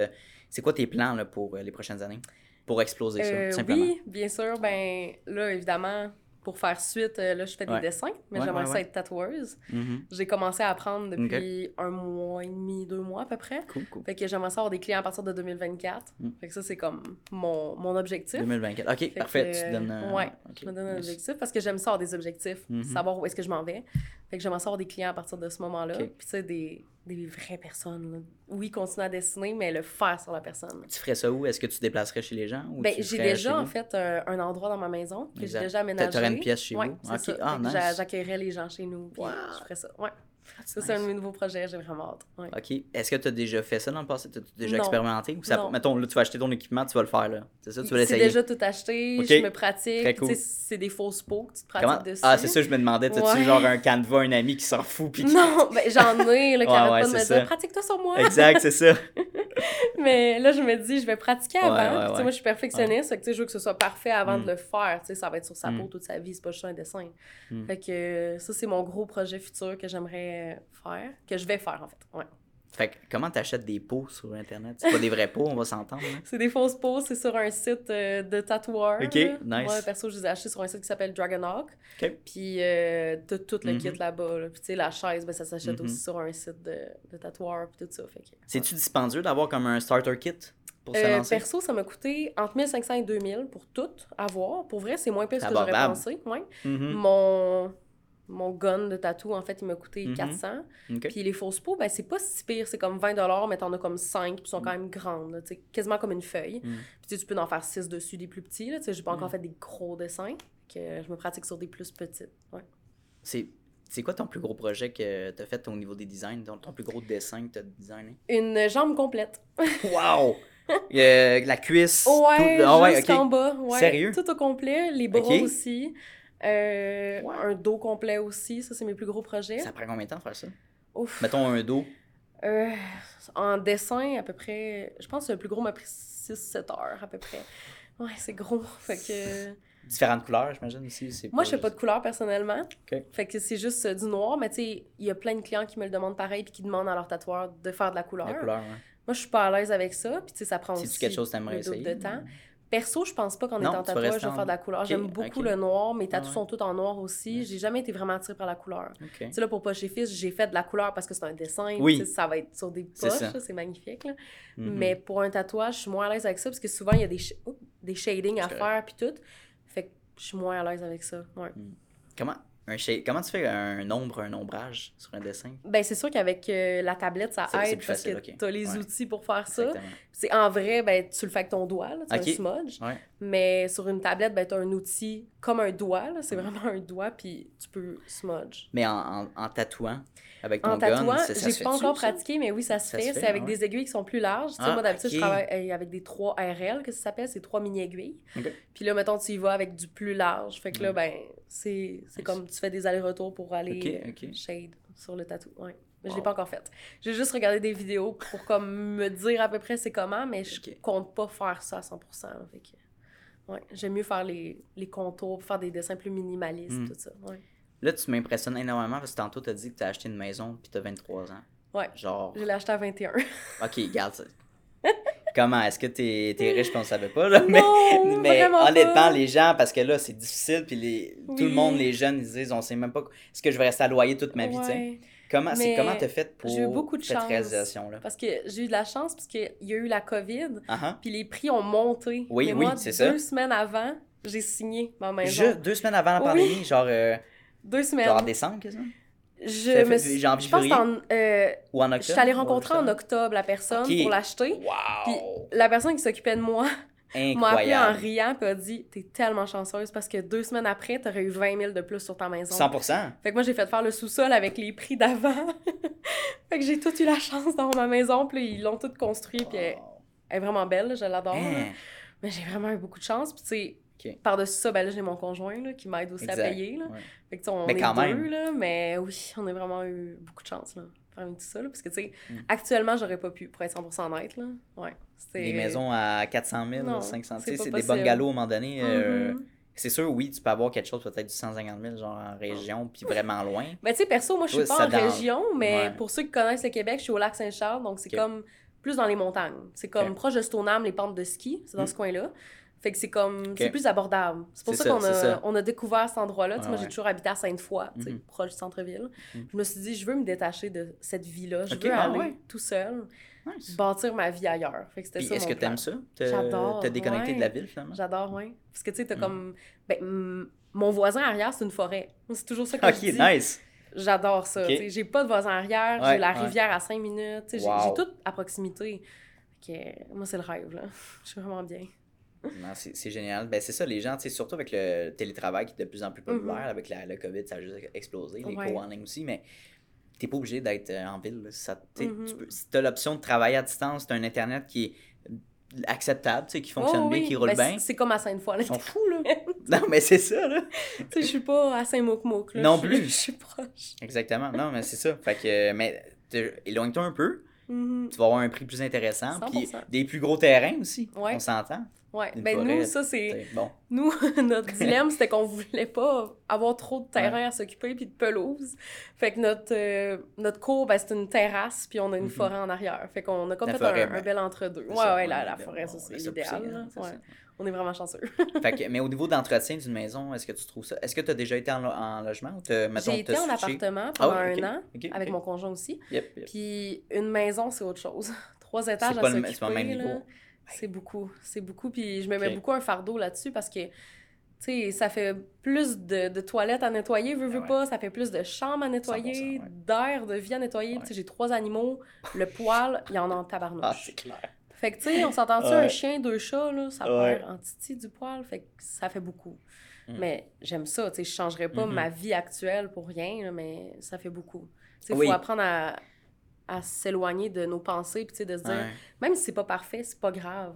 C'est quoi tes plans là, pour euh, les prochaines années? Pour exploser ça, Euh, tout simplement? oui, bien sûr. Ben là, évidemment, pour faire suite, euh, là, je fais des Ouais. dessins, mais Ouais, j'aimerais ouais, ça être tatoueuse. Mhm. J'ai commencé à apprendre depuis un mois et demi, deux mois à peu près. Cool, cool. Fait que j'aimerais ça avoir des clients à partir de 2024. Mm. Fait que ça, c'est comme mon, mon objectif. 2024. Ok, Fait parfait. que, tu te donnes. euh, ouais, Je me donne un objectif parce que j'aime ça avoir des objectifs, Mhm. savoir où est-ce que je m'en vais. Fait que j'aimerais ça avoir des clients à partir de ce moment-là. Puis tu sais, des, des vraies personnes. là. Oui, continuer à dessiner, mais le faire sur la personne. Tu ferais ça où? Est-ce que tu te déplacerais chez les gens? Ou Ben, tu j'ai déjà, en fait, un, un endroit dans ma maison que j'ai déjà aménagé. T'aurais une pièce chez Ouais, vous? Ah, nice. J'accueillerais les gens chez nous, puis Wow. je ferais ça. Ouais. Ça, c'est un de mes nouveaux projets, j'ai vraiment hâte. Ouais. Ok. Est-ce que tu as déjà fait ça dans le passé? Tu as déjà Non. expérimenté? Ou ça, Non. mettons, là, tu vas acheter ton équipement, tu vas le faire, là. C'est ça? Tu vas C'est l'essayer? déjà tout acheté, Ok. je me pratique. Cool. C'est des fausses peaux que tu te pratiques Comment? dessus. Ah, c'est ça, je me demandais. T'as-tu Ouais. genre un canevas, un ami qui s'en fout? Puis *laughs* Non, ben, j'en ai, là, qui *laughs* Ouais, pas de me c'est dire ça. pratique-toi sur moi. Exact, c'est ça. *laughs* Mais là, je me dis, je vais pratiquer avant. Puis, tu sais, ouais. Moi, je suis perfectionniste, fait que je veux que ce soit parfait avant Mm. de le faire. Tu sais, ça va être sur sa Mm. peau toute sa vie, c'est pas juste un dessin. Mm. Fait que ça, c'est mon gros projet futur que j'aimerais faire, que je vais faire en fait. Ouais. Fait que comment t'achètes des pots sur Internet? C'est pas des vrais pots, on va s'entendre. hein? *laughs* C'est des fausses peaux, c'est sur un site euh, de tatoueurs. Ok, là. nice. Moi, perso, je les ai achetés sur un site qui s'appelle Dragonhawk. Ok. Puis euh, t'as tout le kit là-bas. là. Puis tu sais, la chaise, ben, ça s'achète Mhm. aussi sur un site de, de tatoueurs, puis tout ça. Fait que, C'est-tu dispendieux d'avoir comme un starter kit pour se Euh, lancer? perso, ça m'a coûté entre 1500 et 2000 pour tout avoir. Pour vrai, c'est moins pire que ce que j'aurais pensé. Ouais. Mhm. Mon, mon gun de tatou, en fait, il m'a coûté Mhm. 400. Ok. Puis les fausses peaux, ben, c'est pas si pire. C'est comme 20 mais t'en as comme 5, puis sont quand même grandes. tu sais, quasiment comme une feuille. Mm. Puis tu tu peux en faire 6 dessus, des plus petits. Là, tu j'ai pas encore Mm. fait des gros dessins. Que je me pratique sur des plus petites. Ouais. C'est c'est quoi ton plus gros projet que t'as fait au niveau des designs? Ton, ton plus gros dessin que t'as designé? Une jambe complète. *laughs* Wow! Euh, la cuisse. Ouais, tout... Ah ouais, jusqu'en ok. bas. Ouais. Sérieux? Tout au complet. Les bras aussi. Euh, Wow. Un dos complet aussi. Ça, c'est mes plus gros projets. Ça prend combien de temps de faire ça? Ouf. Mettons un dos. Euh, en dessin, à peu près, je pense que le plus gros m'a pris 6-7 heures à peu près. Ouais, c'est gros. *laughs* Fait que. Différentes couleurs, j'imagine aussi. c'est Moi, je fais pas de couleur personnellement. Ok. Fait que c'est juste euh, du noir, mais tu sais, il y a plein de clients qui me le demandent pareil puis qui demandent à leur tatoueur de faire de la couleur. La couleur, ouais. Moi, je suis pas à l'aise avec ça, puis tu sais, ça prend aussi quelque chose que essayer? de temps. Perso, je pense pas qu'en étant rester je vais en- faire de la couleur. J'aime beaucoup le noir, mes tatous ouais. sont tous en noir aussi. J'ai jamais été vraiment attirée par la couleur. Ok. Tu sais, là, pour Poche et Fils, j'ai fait de la couleur parce que c'est un dessin. Oui. Ça va être sur des poches, c'est magnifique. là. Mhm. Mais pour un tatouage, je suis moins à l'aise avec ça parce que souvent, il y a des, des shadings à faire, puis tout. Fait que je suis moins à l'aise avec ça. Ouais. Comment, un comment tu fais un ombre, un ombrage sur un dessin? Ben, c'est sûr qu'avec euh, la tablette, ça aide plus parce que ok. t'as les Ouais. outils pour faire ça. C'est en vrai, ben, tu le fais avec ton doigt, là, tu un smudge. Ouais. Mais sur une tablette, ben, t'as un outil comme un doigt, là. C'est vraiment un doigt, puis tu peux smudge. Mais en, en, en tatouant avec ton En gun, tatouant, se j'ai pas encore pratiqué, mais oui, ça se Ça fait. fait, C'est avec ouais. des aiguilles qui sont plus larges. Tu sais, Ah, moi, d'habitude, je travaille avec des 3 RL, que ça s'appelle, c'est 3 mini-aiguilles. Puis là, mettons, tu y vas avec du plus large. Fait que là, ben, c'est c'est comme tu fais des allers-retours pour aller Ok, euh, shade sur le tatou. Ouais. Mais je Wow. l'ai pas encore fait. J'ai juste regardé des vidéos pour comme me dire à peu près c'est comment, mais je compte pas faire ça à 100%. là. Fait que, ouais, j'aime mieux faire les, les contours, faire des dessins plus minimalistes, Mm. tout ça. Ouais. Là, tu m'impressionnes énormément parce que tantôt, t'as dit que t'as acheté une maison puis t'as 23 ans. Ouais. Genre, Je l'ai acheté à 21. *laughs* ok, garde ça. Comment? Est-ce que t'es es riche qu'on ne savait pas? Là? Mais, Non, mais honnêtement, pas. les gens, parce que là, c'est difficile, puis les, tout le monde, les jeunes, ils disent, on sait même pas, est-ce que je vais rester à loyer toute ma vie, tu? Ouais. Comment c'est Mais comment t'as fait pour j'ai eu beaucoup de cette réalisation-là? Parce que j'ai eu de la chance parce qu'il y a eu la COVID, ah. puis les prix ont monté. Oui, Mais oui, c'est ça. Deux semaines avant, j'ai signé ma maison. Je- deux semaines avant la Oui. pandémie, genre, euh, Deux semaines. genre en décembre, quasiment? je Ça me suis... Je pense en... euh, Ou en octobre? je suis allée rencontrer en octobre la personne pour l'acheter. Puis Wow! la personne qui s'occupait de moi m'a appelé en Incroyable! riant puis a dit T'es tellement chanceuse parce que deux semaines après, t'aurais eu 20 000 de plus sur ta maison. 100%? Fait que moi, j'ai fait faire le sous-sol avec les prix d'avant. *laughs* fait que j'ai tout eu la chance dans ma maison. Puis ils l'ont tout construit. Puis elle, est vraiment belle, là, je l'adore. Hein, Mais j'ai vraiment eu beaucoup de chance. Puis tu sais, par-dessus ça, ben là, j'ai mon conjoint là, qui m'aide aussi Exact, à payer. Là. ouais. Fait que on Mais est quand deux, même. là. Mais oui, on a vraiment eu beaucoup de chance, là. Parmi tout ça, là. Parce que tu sais, Mm. actuellement, j'aurais pas pu, pour être 100% honnête, là. Ouais. Des maisons à 400 000, Non, 500 c'est tu sais, pas c'est des bungalows à un moment donné. euh, Mhm. C'est sûr, oui, tu peux avoir quelque chose peut-être du 150 000, genre en région, puis vraiment loin. Ben, tu sais, perso, moi, je suis pas en dans- région, mais Ouais. pour ceux qui connaissent le Québec, je suis au lac Saint-Charles, donc c'est comme plus dans les montagnes. C'est comme proche de Stoneham, les pentes de ski, c'est dans Mm. ce coin-là. Fait que c'est comme, c'est plus abordable. C'est pour ça, ça, qu'on a, on a découvert cet endroit-là. Ouais, moi, j'ai toujours habité à Sainte-Foy, sais, Mhm. proche du centre-ville. Mhm. Je me suis dit, je veux me détacher de cette vie-là. Je Ok, veux ah aller ouais. tout seul, Nice. bâtir ma vie ailleurs. Fait que c'était ça est-ce que t'aimes ça? J'adore, Te déconnecter de ouais. la ville, finalement? J'adore, oui. Parce que tu sais, t'as Mm. comme. Ben, mm, mon voisin arrière, c'est une forêt. C'est toujours ça que Ok, je dis. nice! J'adore ça. J'ai pas de voisin arrière, j'ai la rivière à 5 minutes. J'ai Wow. j'ai tout à proximité. Fait que, moi, c'est le rêve. Là. *laughs* Je suis vraiment bien. Non, c'est génial. Ben, c'est ça, les gens, surtout avec le télétravail qui est de plus en plus populaire, Mhm. avec la, le COVID, ça a juste explosé, les Ouais. cours en ligne aussi, mais t'es pas obligé d'être euh, en ville. là. Ça, tu Mhm. tu peux- si t'as l'option de travailler à distance, t'as un Internet qui est acceptable, tu sais, qui fonctionne Oh, bien, oui. qui roule Ben, bien. c'est- comme à Sainte-Foy. Ils sont fous, là. *laughs* non, mais c'est ça, là. Tu sais, je suis pas à Saint-Mouk-Mouk. là. Non plus. Je suis proche. Exactement. Non, mais c'est ça. Fait que, mais éloigne-toi un peu, Mhm. tu vas avoir un prix plus intéressant, puis 100%. des plus gros terrains aussi, Ouais. on s'entend. Ouais. Ben, forêt, nous, ça, c'est. Bon, Nous, *laughs* notre *laughs* dilemme, c'était qu'on voulait pas avoir trop de terrain à s'occuper puis de pelouse. Fait que notre, euh, notre cour, ben, c'est une terrasse puis on a une Mhm. forêt en arrière. Fait qu'on a comme La fait forêt, un, ben, un bel entre-deux. Ouais, ouais, la, la forêt, ça, c'est l'idéal. On est vraiment chanceux. *laughs* Fait que, mais au niveau d'entretien d'une maison, est-ce que tu trouves ça? Est-ce que tu as déjà été en, lo- en logement ou J'ai été en appartement Ah pendant ouais, ok, un an, avec mon conjoint aussi. Yep, yep. Puis une maison, c'est autre chose. *laughs* Trois étages C'est à c'est pas le même s'occuper, là. niveau. C'est beaucoup. C'est beaucoup. Puis je me mets beaucoup un fardeau là-dessus parce que, tu sais, ça fait plus de, de toilettes à nettoyer, veux, veux Ah ouais. pas. Ça fait plus de chambres à nettoyer, 100%, ouais. d'air, de vie à nettoyer. Ouais. J'ai trois animaux. Le poil, il y en a en Ah, tabarnouche. c'est clair. Fait que, tu sais, on s'entend-tu, Ouais. un chien, deux chats, là, ça Ouais. perd en titi du poil. Fait que ça fait beaucoup. Mm. Mais j'aime ça, tu sais, je changerais pas ma vie actuelle pour rien, là, mais ça fait beaucoup. Tu sais, Oui. faut apprendre à, à s'éloigner de nos pensées, puis tu sais, de se dire, Ouais. même si c'est pas parfait, c'est pas grave.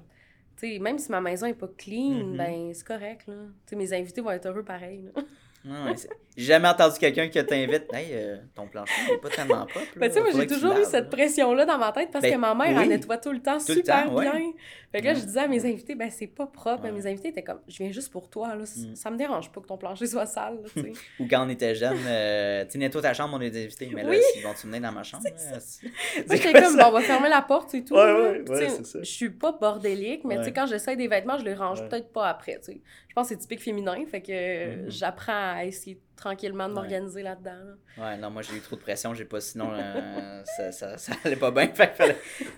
Tu sais, même si ma maison est pas clean, Mhm. ben c'est correct, là. Tu sais, mes invités vont être heureux pareil, là. *laughs* Ouais, J'ai jamais entendu quelqu'un qui t'invite. Hey, euh, ton plancher n'est pas tellement propre. Ben, moi, j'ai toujours eu cette pression-là dans ma tête parce Ben, que ma mère, oui. elle nettoie tout le temps Tout le super ouais. bien. Fait que là, Ouais. je disais à mes invités, ben, c'est pas propre. Mes invités étaient comme, je viens juste pour toi, là. Mm. Ça me dérange pas que ton plancher soit sale, là. *laughs* Ou quand on était jeune, euh, tu sais, nettoie ta chambre, on est invités. Mais là, Oui. ils vont-tu venir dans ma chambre? là? C'est Moi, j'étais comme, bon, on va fermer la porte et tout. Je suis pas bordélique, mais quand j'essaie des vêtements, je les range peut-être pas après. Je pense que c'est typique féminin, fait que Mhm. j'apprends à essayer tranquillement de Ouais. m'organiser là-dedans. là. Ouais, non, moi j'ai eu trop de pression, j'ai pas, sinon euh, *laughs* ça, ça, ça allait pas bien. *laughs* Fait que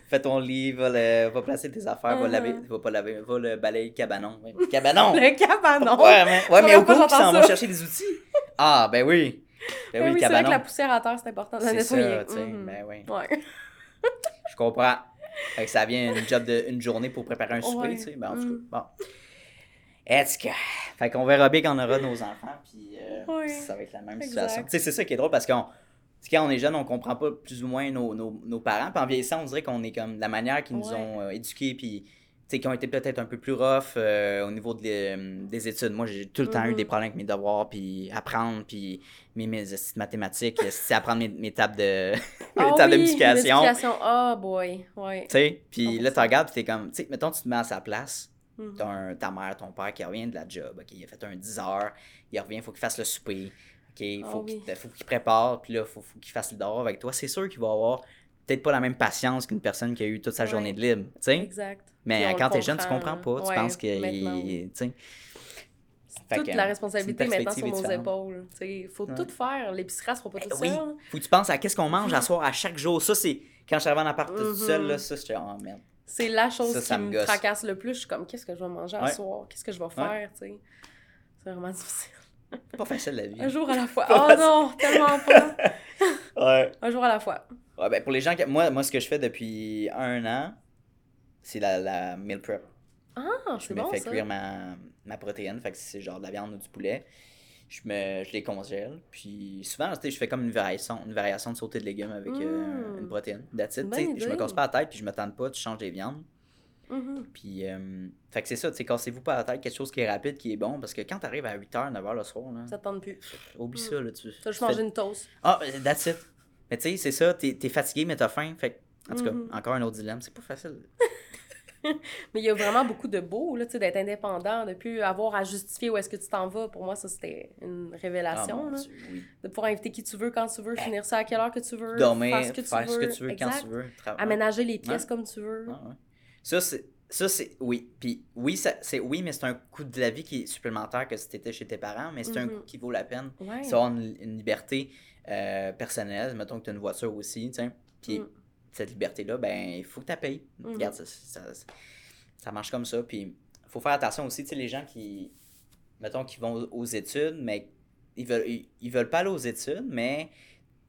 fais ton lit, va, le, va placer tes affaires, va laver, va pas laver, va le balayer le cabanon. Ouais, le cabanon! *laughs* Le cabanon! Ouais, mais, ouais, mais au pas ils s'en ça? chercher des outils. Ah, ben oui. Ben Ben oui, oui, c'est vrai que la poussière à terre, c'est important de la C'est nettoyer. ça, tu sais. Mhm. Ben oui. Ouais. Je comprends. Fait que ça vient une job de une journée pour préparer un souper, tu sais. Ben, en tout cas, Mm. bon. Est-ce que. Fait qu'on verra bien quand on aura nos enfants, puis euh, ça va être la même Exact. situation. Tu sais, c'est ça qui est drôle parce qu'on. Quand on est jeune, on comprend pas plus ou moins nos, nos, nos parents. Puis en vieillissant, on dirait qu'on est comme la manière qu'ils nous Ouais. ont euh, éduqués, puis qui ont été peut-être un peu plus rough euh, au niveau de des études. Moi, j'ai tout le temps eu Mhm. des problèmes avec mes devoirs, puis apprendre, puis mes, mes mathématiques, *laughs* c'est apprendre mes, mes tables de, *laughs* mes Ah tables de oui, multiplication. multiplication. Ah, boy. Ouais. Tu sais, puis là, tu 100%. regardes, puis t'es comme, tu sais, mettons, tu te mets à sa place. Mhm. T'as un- ta mère, ton père qui revient de la job, OK, il a fait un 10 heures, il revient, il faut qu'il fasse le souper, OK, il Ah faut oui. qu'il faut qu'il prépare, puis là, il faut, faut qu'il fasse le devoir avec toi. C'est sûr qu'il va avoir peut-être pas la même patience qu'une personne qui a eu toute sa Ouais. journée de libre, tu sais? Exact. Mais quand t'es jeune, tu comprends comprend, pas, tu ouais, penses que, il- tu sais? Toute que, la responsabilité maintenant sur nos épaules. Il faut Ouais. tout faire. L'épicerie, elle sera pas Ben toute oui, seule. faut que tu penses à qu'est-ce qu'on mange à *laughs* soir à chaque jour. Ça, c'est quand je suis arrivé en appart tout Mhm. seul, là, ça, j'étais, oh merde. C'est la chose Ça, ça qui me gosse. tracasse le plus. Je suis comme, qu'est-ce que je vais manger à Ouais. soir? Qu'est-ce que je vais faire? tu sais? C'est vraiment difficile. *laughs* Pas facile la vie. Un jour à la fois. *laughs* Pas Oh facile. non, tellement pas. *laughs* Ouais. Un jour à la fois. Ouais, ben pour les gens qui. Moi, moi, ce que je fais depuis un an, c'est la, la meal prep. Ah, Je me bon fais ça. cuire ma, ma protéine, fait que c'est genre de la viande ou du poulet. Je, me, je les congèle, puis souvent, je fais comme une variation, une variation de sauté de légumes avec euh, Mm. une protéine. That's it. Je me casse pas la tête, puis je me tente pas, tu changes les viandes. Mhm. Puis, euh, fait que c'est ça, tu sais, cassez-vous pas la tête, quelque chose qui est rapide, qui est bon, parce que quand t'arrives à 8h, 9h le soir, là, Ça te tente plus. oublie Mm. ça, là, tu... Vas juste manger une toast. Ah, that's it. Mais tu sais, c'est ça, t'es es fatigué, mais t'as faim, fait en tout cas, Mhm. encore un autre dilemme, c'est pas facile. *laughs* Mais il y a vraiment beaucoup de beau, là, tu sais, d'être indépendant, de plus avoir à justifier où est-ce que tu t'en vas. Pour moi, ça, c'était une Ah, révélation. mon là. Dieu, oui. De pouvoir inviter qui tu veux, quand tu veux, finir ça à quelle heure que tu veux, Dormir, faire ce que tu faire veux. ce que tu veux, quand tu veux. Aménager les pièces Ouais. comme tu veux. Ah, ouais. Ça, c'est. Ça, c'est. Oui. Puis, oui, c'est oui, mais c'est un coût de la vie qui est supplémentaire que si t'étais chez tes parents, mais c'est un Mhm. coût qui vaut la peine. Ouais. C'est avoir une, une liberté euh, personnelle. Mettons que tu as une voiture aussi, tu sais. Puis, Mm. Cette liberté-là, ben, il faut que tu la payes. Mhm. Regarde, ça, ça, ça marche comme ça. Puis, il faut faire attention aussi, tu sais, les gens qui. Mettons, qui vont aux études, mais ils veulent, ils, ils veulent pas aller aux études, mais.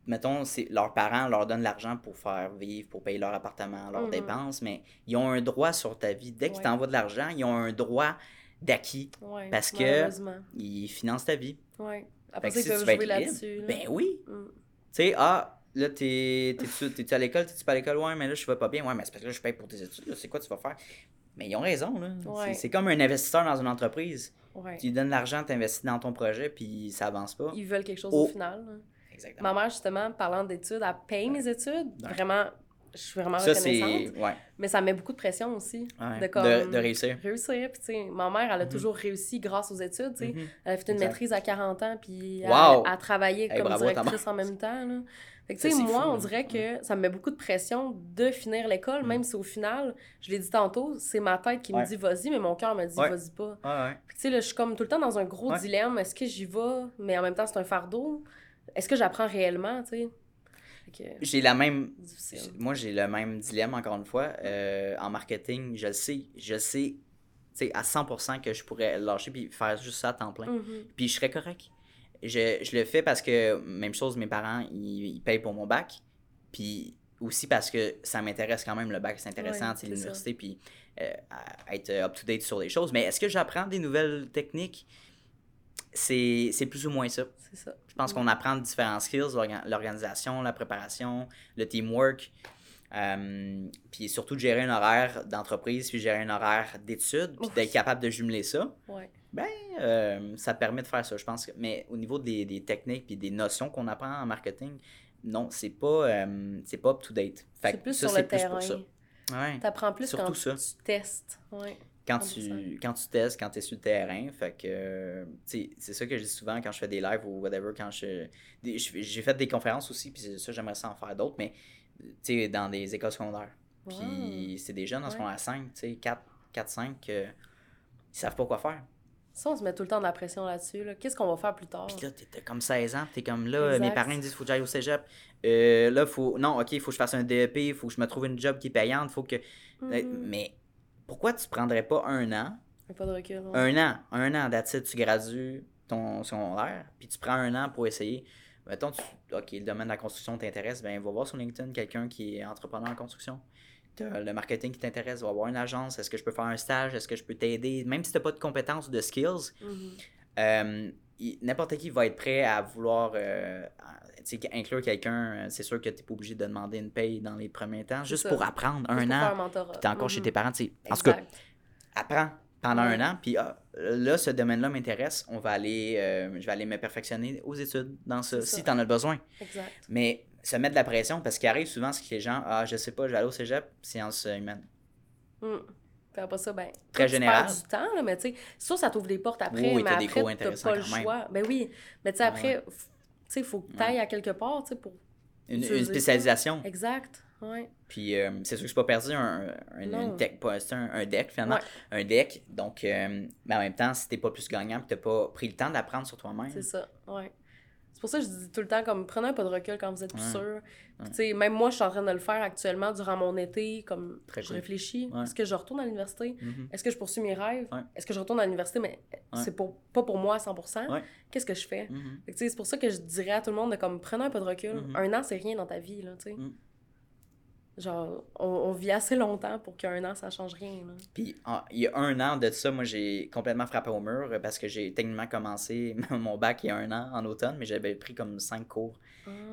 Mettons, c'est, leurs parents leur donnent l'argent pour faire vivre, pour payer leur appartement, leurs Mhm. dépenses, mais ils ont un droit sur ta vie. Dès qu'ils Ouais. t'envoient de l'argent, ils ont un droit d'acquis. Ouais, Parce que-. Ils financent ta vie. Ouais. Après ça, ils peuvent jouer là-dessus. là. Ben oui. Mm. Tu sais, ah, là, t'es, t'es-tu, t'es-tu à l'école, t'es-tu pas à l'école? Ouais, mais là, je vais pas bien. Ouais, mais c'est parce que là, je paye pour tes études. là. C'est quoi tu vas faire? Mais ils ont raison, là. Ouais. C'est, c'est comme un investisseur dans une entreprise. Ouais. Tu lui donnes l'argent, t'investis dans ton projet, puis ça avance pas. Ils veulent quelque chose Oh. au final. là. Exactement. Ma mère, justement, parlant d'études, elle paye mes études. Vraiment, je suis vraiment Ça, reconnaissante. Ouais. Mais ça met beaucoup de pression aussi. ouais. De comme- de réussir. Réussir. Puis, tu sais, ma mère, elle a Mhm. toujours réussi grâce aux études. tu sais. Mhm. Elle a fait une Exact. maîtrise à 40 ans, puis elle, Wow! elle a travaillé Hey, comme bravo directrice en même temps. Là. Fait que, tu sais, moi, fou, on là. dirait que ça me met beaucoup de pression de finir l'école, Mm. même si au final, je l'ai dit tantôt, c'est ma tête qui me dit vas-y, mais mon cœur me dit vas-y pas. Puis, tu sais, là, je suis comme tout le temps dans un gros dilemme. Est-ce que j'y vais, mais en même temps, c'est un fardeau? Est-ce que j'apprends réellement, tu sais? Que, J'ai la même. Moi, j'ai le même dilemme, encore une fois. Euh, en marketing, je le sais. Je sais, à 100% que je pourrais lâcher puis faire juste ça à temps plein. Mhm. Puis je serais correct. Je, je le fais parce que, même chose, mes parents, ils, ils payent pour mon bac. Puis aussi parce que ça m'intéresse quand même, le bac, c'est intéressant, Ouais, c'est l'université, puis euh, être up-to-date sur les choses. Mais est-ce que j'apprends des nouvelles techniques? C'est plus ou moins ça. C'est ça. Je pense qu'on apprend différents skills, l'orga- l'organisation, la préparation, le teamwork, euh, puis surtout de gérer un horaire d'entreprise, puis gérer un horaire d'études, puis d'être capable de jumeler ça. Ouais. Ben, euh, ça permet de faire ça, je pense. que- Mais au niveau des, des techniques puis des notions qu'on apprend en marketing, non, c'est pas, euh, c'est pas up-to-date. C'est plus ça, sur c'est le plus terrain. pour ça. Ouais. T'apprends plus Surtout quand ça. tu testes. Ouais. Quand 100%. tu, quand tu testes, quand tu es sur le terrain, fait que, c'est ça que je dis souvent quand je fais des lives ou whatever, quand je, j'ai fait des conférences aussi, puis c'est ça, j'aimerais ça en faire d'autres, mais, tu sais, dans des écoles secondaires. Puis c'est des jeunes en Ouais. secondaire 5, tu sais, 4, 4 5, euh, ils savent pas quoi faire. Ça, on se met tout le temps de la pression là-dessus. Là. Qu'est-ce qu'on va faire plus tard? Puis là, t'es- comme 16 ans, t'es comme là, mes parents ils disent faut que j'aille au cégep. Euh, là, faut. Non, ok, faut que je fasse un DEP, faut que je me trouve une job qui est payante, faut que. Mhm. Mais pourquoi tu prendrais pas un an, Pas de recul. ouais. un an, un an d'attitude, tu gradues ton secondaire, puis tu prends un an pour essayer. Mettons, tu, ok, le domaine de la construction t'intéresse, ben va voir sur LinkedIn quelqu'un qui est entrepreneur en construction. T'as le marketing qui t'intéresse, va voir une agence, est-ce que je peux faire un stage, est-ce que je peux t'aider, même si t'as pas de compétences ou de skills, Mhm. euh, n'importe qui va être prêt à vouloir euh, tu inclure quelqu'un. euh, C'est sûr que tu n'es pas obligé de demander une paye dans les premiers temps, juste ça. pour apprendre un Juste an. Puis t'es encore chez tes parents. tu. En tout cas, apprends pendant un an. Puis ah, là, ce domaine-là m'intéresse. On va aller, euh, je vais aller me perfectionner aux études dans ça, C'est si tu en as besoin. Exact. Mais se mettre de la pression, parce qu'il arrive souvent, c'est que les gens, ah, je sais pas, je vais aller au cégep, sciences humaines. Mm. Puis après ça, ben. Très tu général. perds du temps, là, mais tu sais, ça, ça t'ouvre des portes après. Oui, mais après, t'as pas le même. choix. Ben oui. Mais tu sais, Ouais, après, tu sais, il faut que tu ailles à quelque part, tu sais, pour. Une, une Utiliser ça. spécialisation. Exact. Ouais. Puis euh, c'est sûr que c'est pas perdu un, un, une tech- pas- un, un deck finalement. Ouais. Un deck. Donc, euh, mais en même temps, si t'es pas plus gagnant et t'as pas pris le temps d'apprendre sur toi-même. C'est ça. Ouais. C'est pour ça que je dis tout le temps, comme, prenez un pas de recul quand vous êtes plus sûr. Puis, même moi, je suis en train de le faire actuellement durant mon été, comme, Très je cool. réfléchis. Est-ce que je retourne à l'université? Mhm. Est-ce que je poursuis mes rêves? Est-ce que je retourne à l'université, mais c'est pour, pas pour moi à 100%? Ouais. Qu'est-ce que je fais? Mhm. Sais, c'est pour ça que je dirais à tout le monde de comme prenez un peu de recul. Mhm. Un an, c'est rien dans ta vie, là, tu sais. Genre, on, on vit assez longtemps pour qu'un an, ça change rien, là. Puis il y a un an de ça, moi j'ai complètement frappé au mur euh, parce que j'ai techniquement commencé *laughs* mon bac il y a un an en automne, mais j'avais pris comme cinq cours.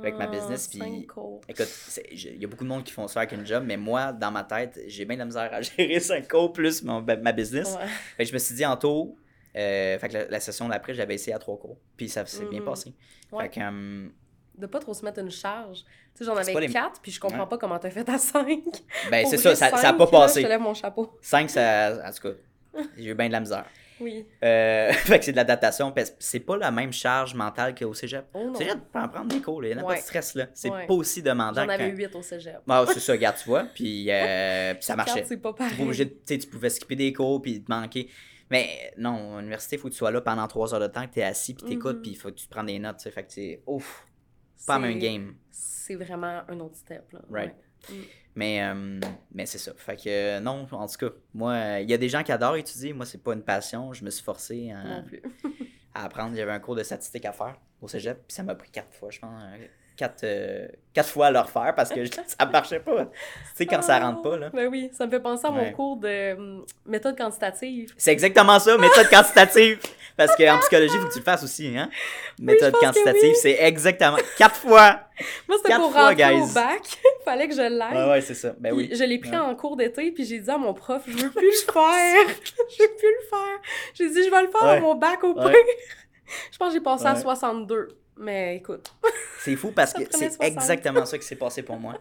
Avec ma business, Ah, cinq puis- cours. Écoute, il y a beaucoup de monde qui font ça avec une job, mais moi, dans ma tête, j'ai bien de la misère à *laughs* gérer cinq cours plus mon, ma business. Ouais. Fait que je me suis dit en taux, euh, fait que la, la session d'après, j'avais essayé à trois cours. Puis ça s'est bien Mhm. passé. Ouais. Fait que, hum, De pas trop se mettre une charge. Tu sais, j'en avais les- quatre, puis je comprends Ouais. pas comment t'as fait à *laughs* cinq. ben c'est ça, ça, ça a cinq, pas là, passé. Je te lève mon chapeau. 5, ça, *laughs* en tout cas, j'ai eu bien de la misère. Oui. Euh, *laughs* fait que c'est de l'adaptation, parce que c'est pas la même charge mentale qu'au cégep. Oh cégep, tu peux en prendre des cours, là, il n'y en a pas de stress là. C'est Ouais. pas aussi demandant J'en avais huit au cégep. Ah, c'est ça, regarde, tu vois. Puis, euh, puis ça marchait. C'est pas pareil. tu tu pouvais skipper des cours puis te manquer. Mais non, à l'université, il faut que tu sois là pendant trois heures de temps, que tu es assis puis t'écoutes, Mhm. puis il faut que tu te prennes des notes. Fait que c'est ouf, pas même C'est- game. C'est vraiment un autre step, là. Right. Ouais. Mais, euh, mais c'est ça. Fait que euh, non, en tout cas, moi, euh, il y a des gens qui adorent étudier. Moi, c'est pas une passion. Je me suis forcé à, Non plus. *laughs* à apprendre. J'avais un cours de statistique à faire au cégep, puis ça m'a pris quatre fois, je pense. euh, Quatre, euh, quatre fois à le refaire parce que *laughs* ça marchait pas. Tu sais, quand ça rentre pas, là. Ben oui, ça me fait penser à mon Ouais. cours de hum, méthode quantitative. C'est exactement ça, méthode quantitative. *laughs* Parce qu'en psychologie, il faut que tu le fasses aussi, hein? Méthode quantitative, oui. c'est exactement quatre fois. Moi, c'était pour fois, rentrer guys. au bac. *laughs* Fallait que je l'aille. Ouais, ouais, c'est ça. Ben Puis. Je l'ai pris Ouais. en cours d'été, puis j'ai dit à mon prof, je veux plus le *laughs* faire. *laughs* je veux plus le faire. J'ai dit, je vais le faire Ouais. à mon bac au pire. je pense que j'ai passé à Ouais. 62. Mais écoute. C'est fou parce que c'est 60. exactement ça qui s'est passé pour moi.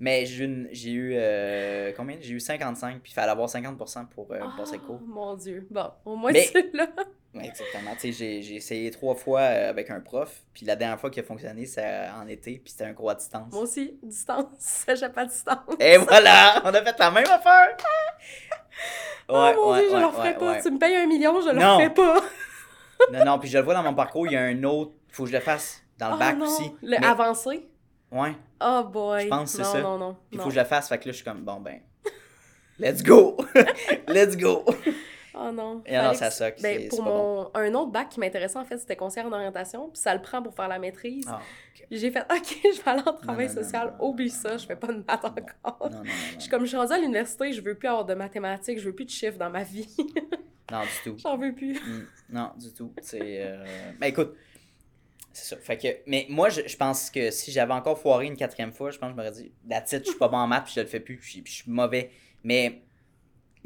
Mais j'ai eu, euh, combien? J'ai eu 55, puis il fallait avoir 50% pour euh, passer le Oh, cours. mon Dieu. Bon, au moins c'est là. Exactement. Tu sais, j'ai, j'ai essayé trois fois euh, avec un prof, puis la dernière fois qui a fonctionné, c'est en été, puis c'était un cours à distance. Moi aussi, distance. *laughs* J'ai pas distance. Et voilà, on a fait la même affaire. oh mon ouais, Dieu, je ouais, le referai pas. Tu me payes un million, je le Non. referai pas. *laughs* Non, non, puis je le vois dans mon parcours, il y a un autre, faut que je le fasse dans le Oh bac non. aussi. Le Mais- avancé? Ouais, Oh boy. Je pense que c'est non, ça. Non, non, puis il non. faut que je le fasse, fait que là, je suis comme, bon ben, let's go, *laughs* let's go. Oh non. Et non, Fallait ça que- suck, Ben, pour mon... Un autre bac qui m'intéressait, en fait, c'était conseiller en orientation. Puis ça le prend pour faire la maîtrise. Ah, J'ai fait, OK, *laughs* je vais aller en travail non, non, social. non, non, Oublie non, ça, non, je fais pas de maths encore. non, non, non, Je non, suis comme, je suis rendue à l'université, je veux plus avoir de mathématiques, je veux plus de chiffres dans ma vie. *laughs* non, du tout. J'en veux plus. Mm, Non, du tout. C'est. Euh... Ben écoute, c'est ça. Fait que. Mais moi, je, je pense que si j'avais encore foiré une quatrième fois, je pense que je m'aurais dit, la titre, je suis pas bon en maths, puis je le fais plus, puis, puis je suis mauvais. Mais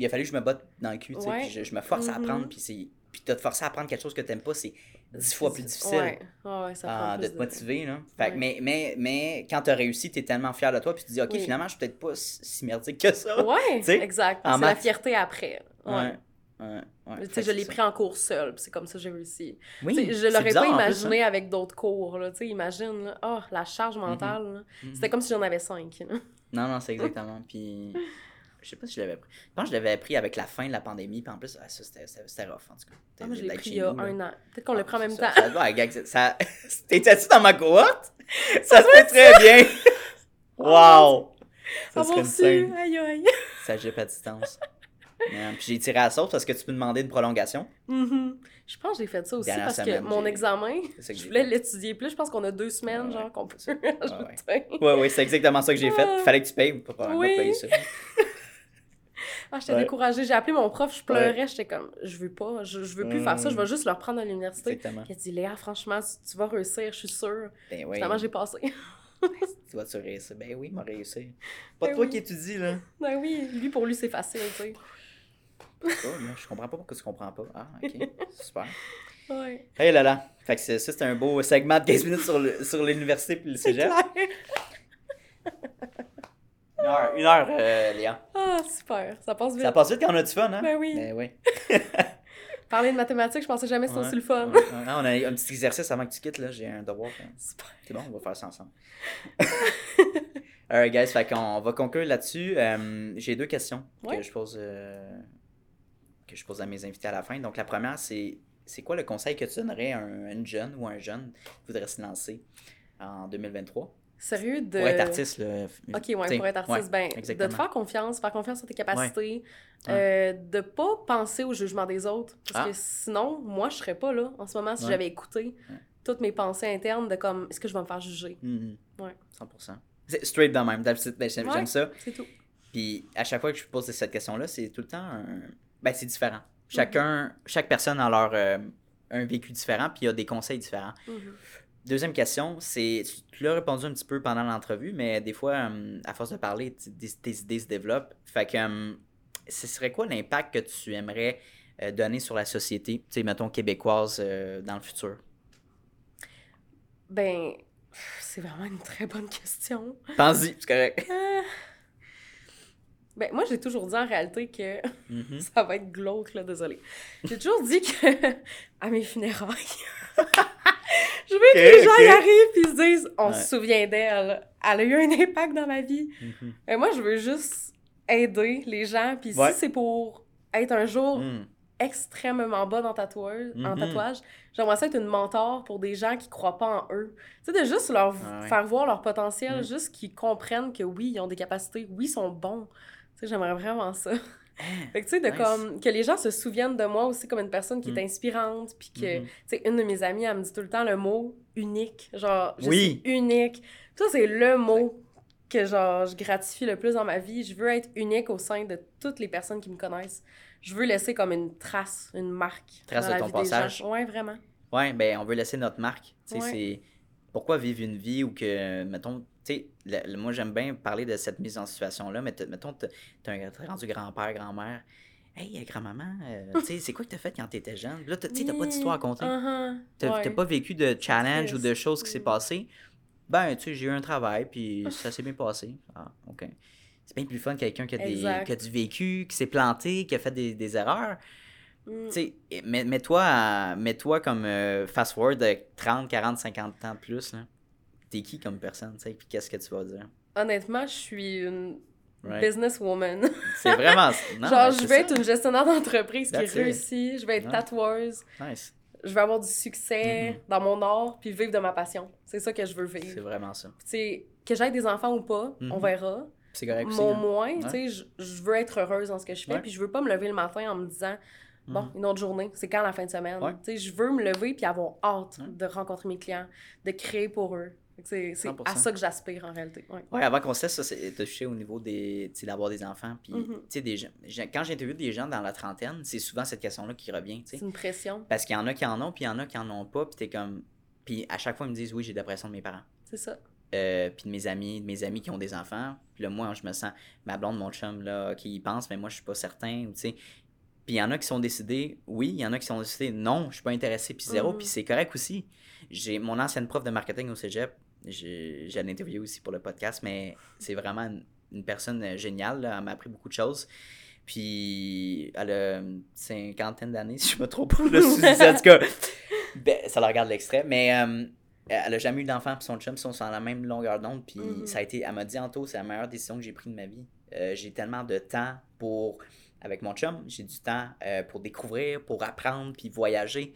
il a fallu que je me botte dans le cul, tu sais, puis je, je me force à apprendre, puis c'est. Puis de te forcer à apprendre quelque chose que t'aimes pas, c'est dix fois plus difficile. Ouais, ouais, ouais, ça plus de te motiver, là. Fait que, Ouais. mais, mais, mais quand t'as réussi, t'es tellement fier de toi, puis tu te dis, OK, Oui. finalement, je suis peut-être pas si merdique que ça. Ouais, *laughs* Tu sais, exact. C'est la fierté après. Ouais. Ouais. Je l'ai pris en cours seul, c'est comme ça que j'ai réussi. Oui, je l'aurais pas plus, hein. imaginé avec d'autres cours, là. Imagine, là. Oh, la charge mentale, là. Mhm. C'était comme si j'en avais cinq, là. Non, non, c'est exactement. Puis Je sais pas si je l'avais pris. Je pense que je l'avais pris avec la fin de la pandémie. Puis en plus, ah, ça, c'était rough, en tout cas. Ah, moi, je l'ai pris il y a un an. Peut-être qu'on le prend en même Ça- temps. Ça, ouais, gag, ça, *laughs* T'étais-tu dans ma cohorte? *laughs* Ça se fait très bien. *laughs* Wow! Ça Ah, serait insane. Aïe, aïe. Ça gip à distance. Puis j'ai tiré à la sauce parce que tu peux demander une prolongation. Mhm. Je pense que j'ai fait ça aussi Dernière parce semaine, que mon examen, ça que je voulais l'étudier plus. Je pense qu'on a deux semaines, Ouais, genre, qu'on peut ça. ajouter. Ouais, ouais, c'est exactement ça que j'ai fait. Ah. Il fallait que tu payes pour pas Oui. payer ça. Ah, j'étais Ouais. découragée. J'ai appelé mon prof, je pleurais. J'étais comme, je veux pas, je, je veux plus faire ça, je vais juste le reprendre à l'université. Exactement. Il a dit, Léa, franchement, tu vas réussir, je suis sûre. Ben oui. Finalement, j'ai passé. Tu vas-tu réussir? Ben oui, il m'a réussi. *laughs* Pas Ben toi oui. qui étudie, là. ben oui, lui, pour lui, c'est facile, tu sais. Oh, je comprends pas pourquoi tu comprends pas. Ah, ok. *laughs* Super. Ouais. Hey là là. Fait que ça, c'était un beau segment de 15 minutes sur le- sur l'université puis le cégep. *laughs* Une heure, une heure euh, Léa. Ah, super. Ça passe vite. Ça passe vite quand on a du fun, hein? Ben oui. Ben oui. *laughs* Parler de mathématiques, je pensais jamais que c'était Ouais. aussi le fun. Ouais, ouais. On a un petit exercice avant que tu quittes, là. J'ai un devoir. hein. Super. C'est bon, on va faire ça ensemble. *laughs* Alright, guys, fait qu'on va conclure là-dessus. Euh, J'ai deux questions Ouais. que je pose euh, que je pose à mes invités à la fin. Donc, la première, c'est c'est quoi le conseil que tu donnerais à un, une jeune ou un jeune qui voudrait se lancer en 2023 Sérieux, de. pour être artiste, là. Ok, ouais, pour être artiste, ouais, ben, de te faire confiance, faire confiance en tes capacités, Ouais. euh, de pas penser au jugement des autres. Parce Ah. que sinon, moi, je serais pas là en ce moment si j'avais écouté toutes mes pensées internes de comme, est-ce que je vais me faire juger? Mhm. Ouais. 100%. C'est straight de même. Ben, J'aime ça. C'est tout. Puis à chaque fois que je pose cette question-là, c'est tout le temps un... Ben, c'est différent. Chacun, chaque personne a leur, euh, un vécu différent, puis il y a des conseils différents. Mhm. Deuxième question, c'est... Tu l'as répondu un petit peu pendant l'entrevue, mais des fois, euh, à force de parler, tes idées se développent. Fait que euh, ce serait quoi l'impact que tu aimerais euh, donner sur la société, tu sais, mettons, québécoise dans le futur? Ben, c'est vraiment une très bonne question. Pense-y, c'est correct. Ben, moi, j'ai toujours dit en réalité que Mhm. *laughs* ça va être glauque, là, désolé. J'ai toujours dit que *laughs* à mes funérailles, *laughs* je veux que les gens y arrivent et se disent on Ouais. se souvient d'elle, elle a eu un impact dans ma vie. Mhm. Et moi, je veux juste aider les gens. Puis Ouais. si c'est pour être un jour Mhm. extrêmement bas en tatouage, en Mhm. tatouage, j'aimerais ça être une mentor pour des gens qui croient pas en eux. Tu sais, de juste leur Ah ouais. faire voir leur potentiel, Mhm. juste qu'ils comprennent que oui, ils ont des capacités, oui, ils sont bons. Tu sais, j'aimerais vraiment ça. *laughs* Fait que tu sais, de Nice. comme, que les gens se souviennent de moi aussi comme une personne qui est inspirante, puis que, Mhm. tu sais, une de mes amies, elle me dit tout le temps le mot unique. Genre, je Oui. suis unique. Ça, c'est le mot que, genre, je gratifie le plus dans ma vie. Je veux être unique au sein de toutes les personnes qui me connaissent. Je veux laisser comme une trace, une marque. Trace dans de la ton vie des passage. gens. Ouais, vraiment. Ouais, ben on veut laisser notre marque. Tu sais, Ouais. c'est pourquoi vivre une vie où que, mettons, tu sais, le- moi j'aime bien parler de cette mise en situation-là, mais mettons, t'es rendu grand-père, grand-mère. Hey, euh, grand-maman, euh, tu sais, c'est quoi que t'as fait quand t'étais jeune? Là, tu sais, t'as pas d'histoire à compter. Uh-huh. T'as Ouais. pas vécu de challenge ou de choses qui s'est Mm. passé? Ben, tu sais, j'ai eu un travail, puis *laughs* ça s'est bien passé. Ah, OK. C'est bien plus fun que quelqu'un qui, a des- Exact. qui a du vécu, qui s'est planté, qui a fait des, des erreurs. Mm. Tu sais, et- mets- mets-toi comme euh, fast forward de 30, 40, 50 ans de plus. là. T'es qui comme personne, tu sais, puis qu'est-ce que tu vas dire? Honnêtement, je suis une Right. businesswoman. C'est vraiment. *laughs* Non, Genre, je c'est ça. être une gestionnaire d'entreprise qui it. réussit. Je veux être Ouais. tatoueuse. Nice. Je veux avoir du succès dans mon art, puis vivre de ma passion. C'est ça que je veux C'est vivre. vraiment ça. Tu sais, que j'aie des enfants ou pas, on verra. C'est correct aussi. Mon hein. moins, tu sais, je, veux être heureuse dans ce que je fais, puis je veux pas me lever le matin en me disant, bon, Mhm. une autre journée, c'est quand la fin de semaine? Ouais. Tu sais, je veux me lever puis avoir hâte Ouais. de rencontrer mes clients, de créer pour eux. C'est c'est 100%. à ça que j'aspire en réalité. Ouais. Ouais, avant qu'on se laisse, ça, c'est touché au niveau des. D'avoir des enfants. Puis, tu sais, des gens. Quand j'interviewe des gens dans la trentaine, c'est souvent cette question-là qui revient. C'est une pression, Parce qu'il y en a qui en ont, puis il y en a qui en ont pas, puis t'es comme. Puis à chaque fois, ils me disent, oui, j'ai de la pression de mes parents. c'est ça. Euh, puis de mes amis, de mes amis qui ont des enfants. Puis là, moi, je me sens, ma blonde, mon chum, là, qui y pense, mais moi, je suis pas certain, tu sais. Puis il y en a qui sont décidés, oui, il y en a qui sont décidés, non, je suis pas intéressé, puis zéro, Mhm. puis c'est correct aussi. J'ai mon ancienne prof de marketing au cégep, j'ai interviewé aussi pour le podcast, mais c'est vraiment une, une personne euh, géniale, là, elle m'a appris beaucoup de choses. Puis elle a une cinquantaine d'années, *laughs* si je me trompe pas, en tout cas, *laughs* ben, ça la regarde l'extrait, mais euh, elle a jamais eu d'enfant, puis son chum sont sur la même longueur d'onde, puis Mhm. ça a été, elle m'a dit Anto, c'est la meilleure décision que j'ai prise de ma vie. Euh, j'ai tellement de temps pour, avec mon chum, j'ai du temps euh, pour découvrir, pour apprendre, puis voyager.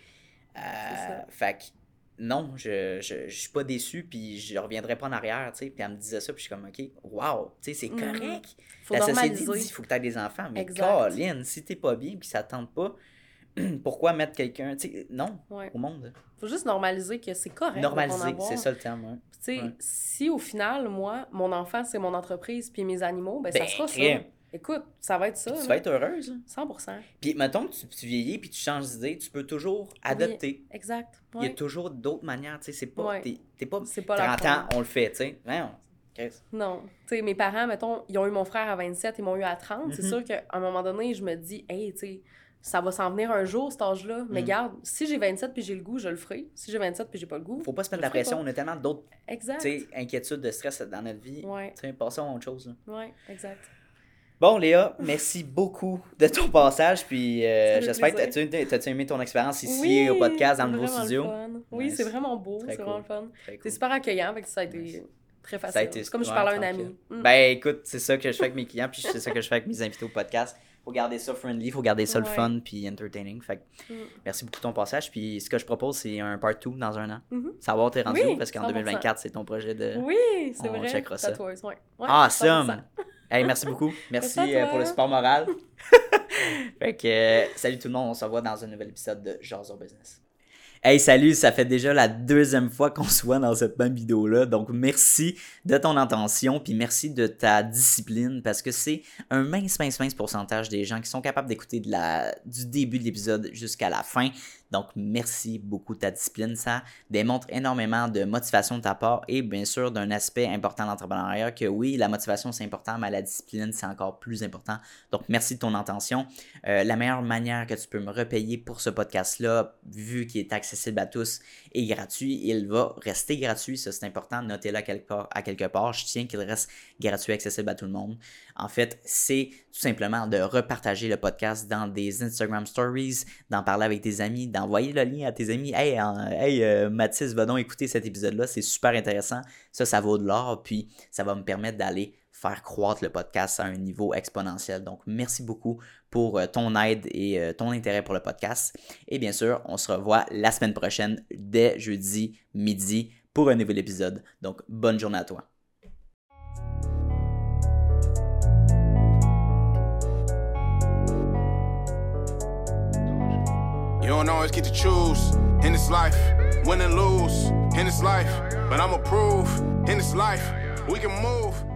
Ça. fait non, je, je, je suis pas déçu, puis je reviendrai pas en arrière, tu sais. Puis elle me disait ça, puis je suis comme, OK, wow, tu sais, c'est Mhm. correct. Faut La société normaliser. dit, il faut que tu aies des enfants. Mais. Colin, si t'es pas bien, puis ça te tente pas, *clears throat* pourquoi mettre quelqu'un, tu sais, non, Ouais. au monde? Faut juste normaliser que c'est correct. Normaliser, c'est ça le terme, ouais. Tu sais, Ouais. si au final, moi, mon enfant, c'est mon entreprise, puis mes animaux, ben, ça Ben, sera ça. Écoute, ça va être ça. Puis tu là. vas être heureuse. hein. 100% Puis mettons que tu, tu vieillis puis tu changes d'idée, tu peux toujours adopter. Exact. Il y a toujours d'autres manières, tu sais, c'est pas... Pas... C'est pas la 30 ans, on le fait, tu sais. Ouais, on- Chris. Non. Tu sais, mes parents, mettons, ils ont eu mon frère à 27, ils m'ont eu à 30. C'est Mhm. sûr qu'à un moment donné, je me dis, hey, tu sais, ça va s'en venir un jour, cet âge-là. Mais Mhm. garde, si j'ai 27 puis j'ai le goût, je le ferai. Si j'ai 27 puis j'ai pas le goût. Faut pas se mettre la pression, pas. on a tellement d'autres, inquiétudes, de stress dans notre vie. Ouais. Tu sais, passons à autre chose. Ouais, exact. Bon, Léa, merci beaucoup de ton passage. Puis euh, j'espère que t'as-tu t'as-tu aimé ton expérience ici Oui, au podcast dans le nouveau vraiment studio? fun. Oui, Nice. c'est vraiment beau, Très c'est vraiment le fun. Très cool. C'est super accueillant, avec ça a été Nice. très facile. Ça a été C'est comme je parlais à un ami. Mm. Ben écoute, c'est ça que je fais avec mes clients, puis c'est ça que je fais avec mes invités au podcast. Faut garder ça friendly, faut garder ça le fun puis entertaining. Fait que Mm. merci beaucoup de ton passage. Puis ce que je propose, c'est un part 2 dans un an. Mhm. Savoir t'es rendu Oui, parce qu'en 100%. 2024, c'est ton projet de. Oui, c'est on vrai. checkera ça. Ouais. Ouais, awesome! 100%. Hey, merci beaucoup. Merci euh, pour le support moral. *laughs* fait que euh, salut tout le monde, on se revoit dans un nouvel épisode de Jason Business. Hey, salut, ça fait déjà la deuxième fois qu'on se voit dans cette même vidéo-là. Donc, merci de ton attention, puis merci de ta discipline, parce que c'est un mince, mince, mince pourcentage des gens qui sont capables d'écouter de la, du début de l'épisode jusqu'à la fin. Donc, merci beaucoup de ta discipline. Ça démontre énormément de motivation de ta part et bien sûr d'un aspect important de l'entrepreneuriat que oui, la motivation c'est important, mais la discipline c'est encore plus important. Donc, merci de ton intention. Euh, la meilleure manière que tu peux me repayer pour ce podcast-là, vu qu'il est accessible à tous et gratuit, il va rester gratuit. Ça, c'est important. Notez-le à quelque part. À quelque part. Je tiens qu'il reste gratuit, accessible à tout le monde. En fait, c'est tout simplement de repartager le podcast dans des Instagram Stories, d'en parler avec tes amis, d'envoyer le lien à tes amis. Hey, hey euh, Mathis, va donc écouter cet épisode-là. C'est super intéressant. Ça, ça vaut de l'or. Puis, ça va me permettre d'aller faire croître le podcast à un niveau exponentiel. Donc, merci beaucoup pour euh, ton aide et euh, ton intérêt pour le podcast. Et bien sûr, on se revoit la semaine prochaine dès jeudi midi pour un nouvel épisode. Donc, bonne journée à toi. You don't always get to choose. In this life, win and lose. In this life. But I'ma prove. In this life. We can move.